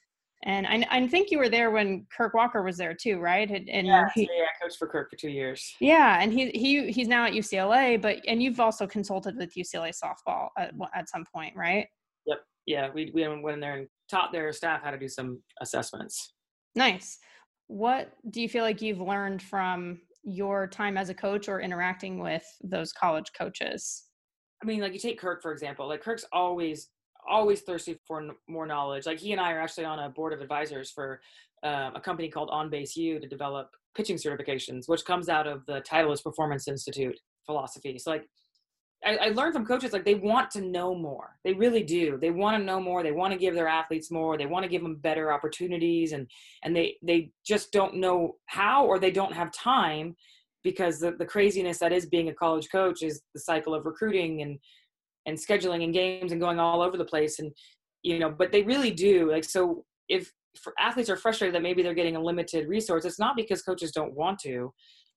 and I, I think you were there when Kirk Walker was there too, right? And, and yeah, he, yeah, I coached for Kirk for two years. Yeah, and he he he's now at UCLA, but and you've also consulted with UCLA softball at at some point, right? Yep. Yeah, we we went in there and taught their staff how to do some assessments. Nice. What do you feel like you've learned from your time as a coach or interacting with those college coaches? I mean, like you take Kirk for example. Like Kirk's always always thirsty for more knowledge. Like he and I are actually on a board of advisors for uh, a company called OnBaseU to develop pitching certifications, which comes out of the Titleist Performance Institute philosophy. So like I, I learned from coaches like they want to know more. They really do. They want to know more. They want to give their athletes more. They want to give them better opportunities, and and they they just don't know how or they don't have time because the, the craziness that is being a college coach is the cycle of recruiting and and scheduling and games and going all over the place and you know but they really do like so if athletes are frustrated that maybe they're getting a limited resource it's not because coaches don't want to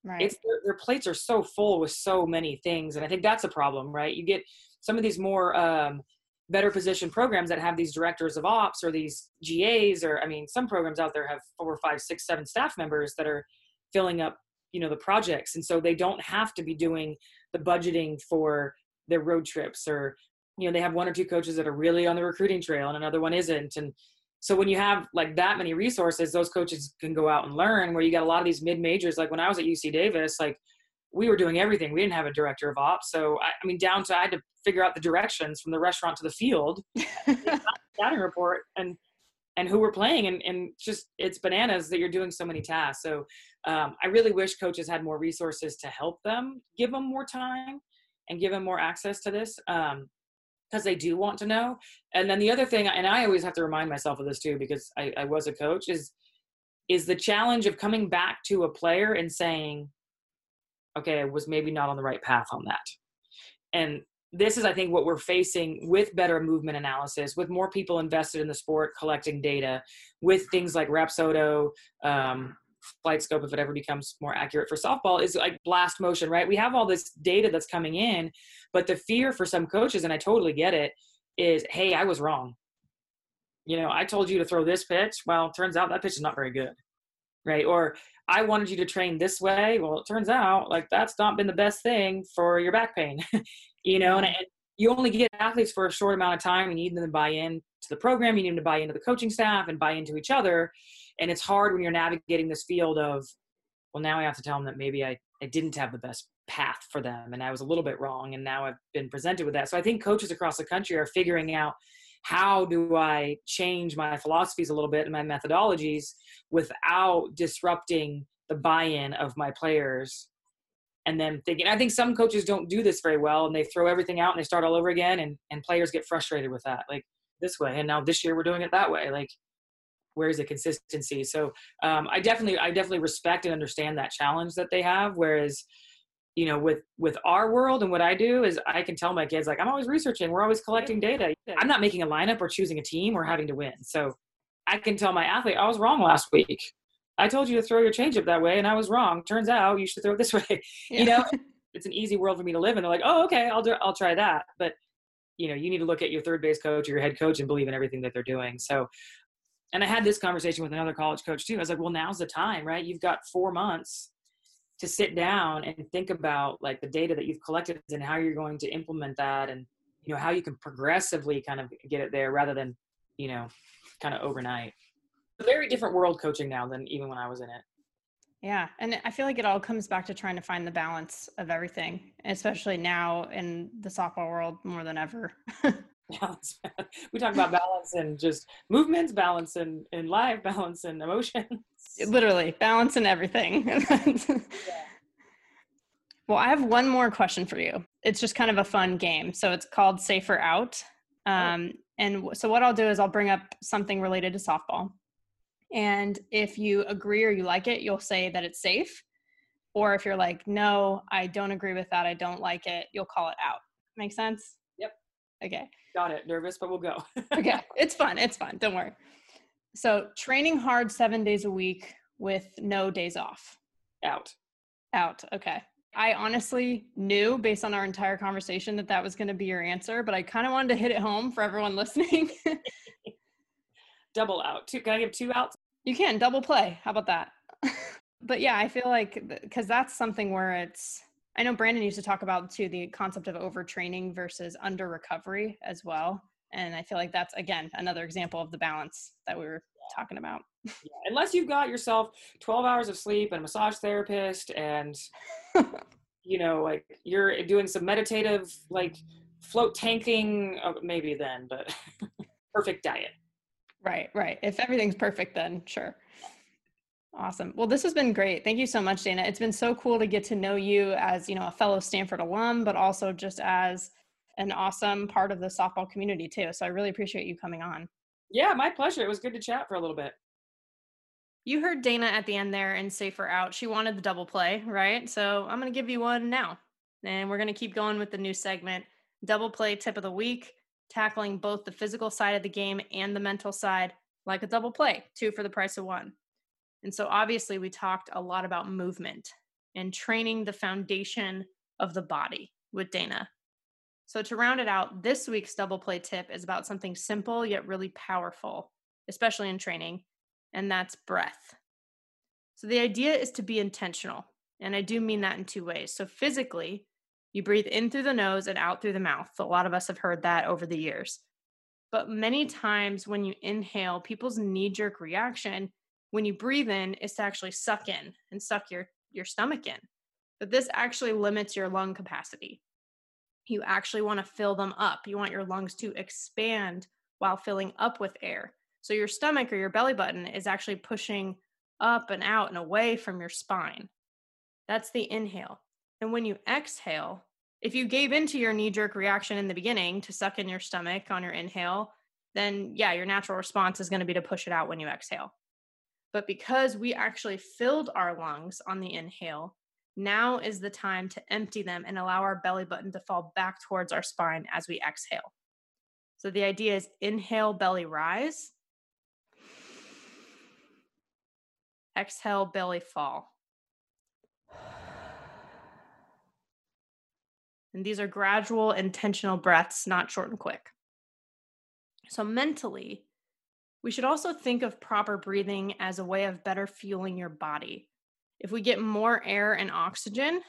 right. it's their, their, plates are so full with so many things and i think that's a problem right you get some of these more um, better position programs that have these directors of ops or these gas or i mean some programs out there have four five six seven staff members that are filling up you know the projects and so they don't have to be doing the budgeting for their road trips or you know they have one or two coaches that are really on the recruiting trail and another one isn't and so when you have like that many resources those coaches can go out and learn where you got a lot of these mid majors like when i was at uc davis like we were doing everything. We didn't have a director of ops. So i, I mean down to i had to figure out the directions from the restaurant to the field scouting report and and who we're playing and, and just it's bananas that you're doing so many tasks. So um, i really wish coaches had more resources to help them give them more time and give them more access to this. Um, because they do want to know. And then the other thing, and I always have to remind myself of this too, because I, I was a coach, is is the challenge of coming back to a player and saying, okay, I was maybe not on the right path on that. And this is, I think, what we're facing with better movement analysis, with more people invested in the sport, collecting data, with things like Rapsodo, um, FlightScope, if it ever becomes more accurate for softball, is like blast motion, right? We have all this data that's coming in, but the fear for some coaches, and I totally get it, is, hey, I was wrong. You know, I told you to throw this pitch. Well, turns out that pitch is not very good, right? Or I wanted you to train this way. Well, it turns out like that's not been the best thing for your back pain, you know, and, and you only get athletes for a short amount of time. You need them to buy in to the program. You need them to buy into the coaching staff and buy into each other. And it's hard when you're navigating this field of, well, now I have to tell them that maybe I, I didn't have the best path for them and I was a little bit wrong. And now I've been presented with that. So I think coaches across the country are figuring out how do I change my philosophies a little bit and my methodologies without disrupting the buy-in of my players and then thinking i think some coaches don't do this very well and they throw everything out and they start all over again and, and players get frustrated with that like this way and now this year we're doing it that way like where's the consistency? So um, i definitely i definitely respect and understand that challenge that they have whereas you know with with our world and what i do is i can tell my kids like i'm always researching. We're always collecting data. I'm not making a lineup or choosing a team or having to win. So i can tell my athlete i was wrong last week. I told you to throw your changeup that way and i was wrong. Turns out you should throw it this way. Yeah. you know? It's an easy world for me to live in. They're like oh okay i'll do i'll try that. But you know you need to look at your third base coach or your head coach and believe in everything that they're doing. So and i had this conversation with another college coach too. I was like well now's the time right? You've got four months to sit down and think about like the data that you've collected and how you're going to implement that and you know how you can progressively kind of get it there rather than you know kind of overnight. Very different world coaching now than even when i was in it. Yeah and i feel like it all comes back to trying to find the balance of everything especially now in the softball world more than ever balance we talk about balance and just movements balance and in life balance and emotions. Literally balance and everything. Yeah. well i have one more question for you. It's just kind of a fun game. So it's called safer out. Oh. um, oh. and so what i'll do is i'll bring up something related to softball. And if you agree or you like it you'll say that it's safe. Or if you're like no i don't agree with that. I don't like it you'll call it out. Make sense okay got it nervous but we'll go okay it's fun it's fun don't worry so training hard seven days a week with no days off. Out. Out. Okay. I honestly knew based on our entire conversation that that was going to be your answer, but I kind of wanted to hit it home for everyone listening. double out. Two, can I give two outs? You can double play. How about that? but yeah, I feel like because that's something where it's. I know Brandon used to talk about too the concept of overtraining versus under recovery as well. And i feel like that's again another example of the balance that we were talking about. Yeah. unless you've got yourself 12 hours of sleep and a massage therapist and you know like you're doing some meditative like float tanking oh, maybe then but perfect diet. Right right. If everything's perfect then sure Awesome. Well, this has been great. Thank you so much, Dana. It's been so cool to get to know you as, you know, a fellow Stanford alum, but also just as an awesome part of the softball community too. So I really appreciate you coming on. Yeah, my pleasure. It was good to chat for a little bit. You heard Dana at the end there and Safer out. She wanted the double play, right? So I'm going to give you one now. And we're going to keep going with the new segment double play tip of the week, tackling both the physical side of the game and the mental side like a double play, two for the price of one. And so obviously, we talked a lot about movement and training the foundation of the body with Dana. So, to round it out, this week's double play tip is about something simple yet really powerful, especially in training, and that's breath. So, the idea is to be intentional, and I do mean that in two ways. So, physically, you breathe in through the nose and out through the mouth. A lot of us have heard that over the years. But many times when you inhale, people's knee jerk reaction when you breathe in is to actually suck in and suck your, your stomach in. But this actually limits your lung capacity you actually want to fill them up. You want your lungs to expand while filling up with air. So your stomach or your belly button is actually pushing up and out and away from your spine. That's the inhale. And when you exhale, if you gave into your knee jerk reaction in the beginning to suck in your stomach on your inhale, then yeah, your natural response is going to be to push it out when you exhale. But because we actually filled our lungs on the inhale, now is the time to empty them and allow our belly button to fall back towards our spine as we exhale. So the idea is inhale, belly rise. Exhale, belly fall. And these are gradual, intentional breaths, not short and quick. So, mentally, we should also think of proper breathing as a way of better fueling your body. If we get more air and oxygen,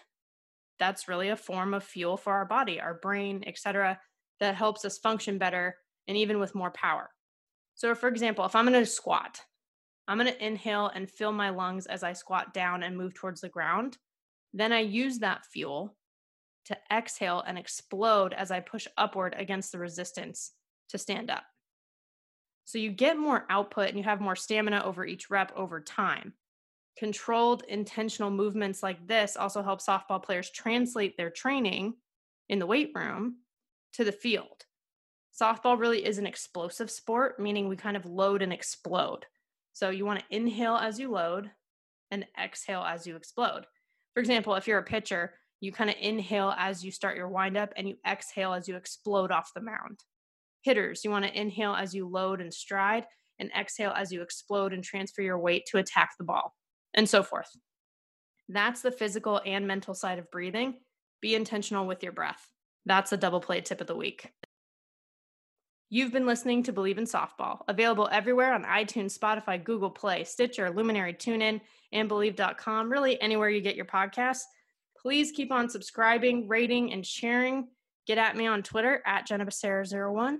that's really a form of fuel for our body, our brain, etc., that helps us function better and even with more power. So, for example, if I'm going to squat, I'm going to inhale and fill my lungs as I squat down and move towards the ground. Then I use that fuel to exhale and explode as I push upward against the resistance to stand up. So you get more output and you have more stamina over each rep over time. Controlled intentional movements like this also help softball players translate their training in the weight room to the field. Softball really is an explosive sport, meaning we kind of load and explode. So you want to inhale as you load and exhale as you explode. For example, if you're a pitcher, you kind of inhale as you start your windup and you exhale as you explode off the mound. Hitters, you want to inhale as you load and stride and exhale as you explode and transfer your weight to attack the ball, and so forth. That's the physical and mental side of breathing. Be intentional with your breath. That's a double play tip of the week. You've been listening to Bleav in Softball, available everywhere on iTunes, Spotify, Google Play, Stitcher, Luminary, TuneIn, and Bleav.com, really anywhere you get your podcasts. Please keep on subscribing, rating, and sharing. Get at me on Twitter at JennaBecerra01.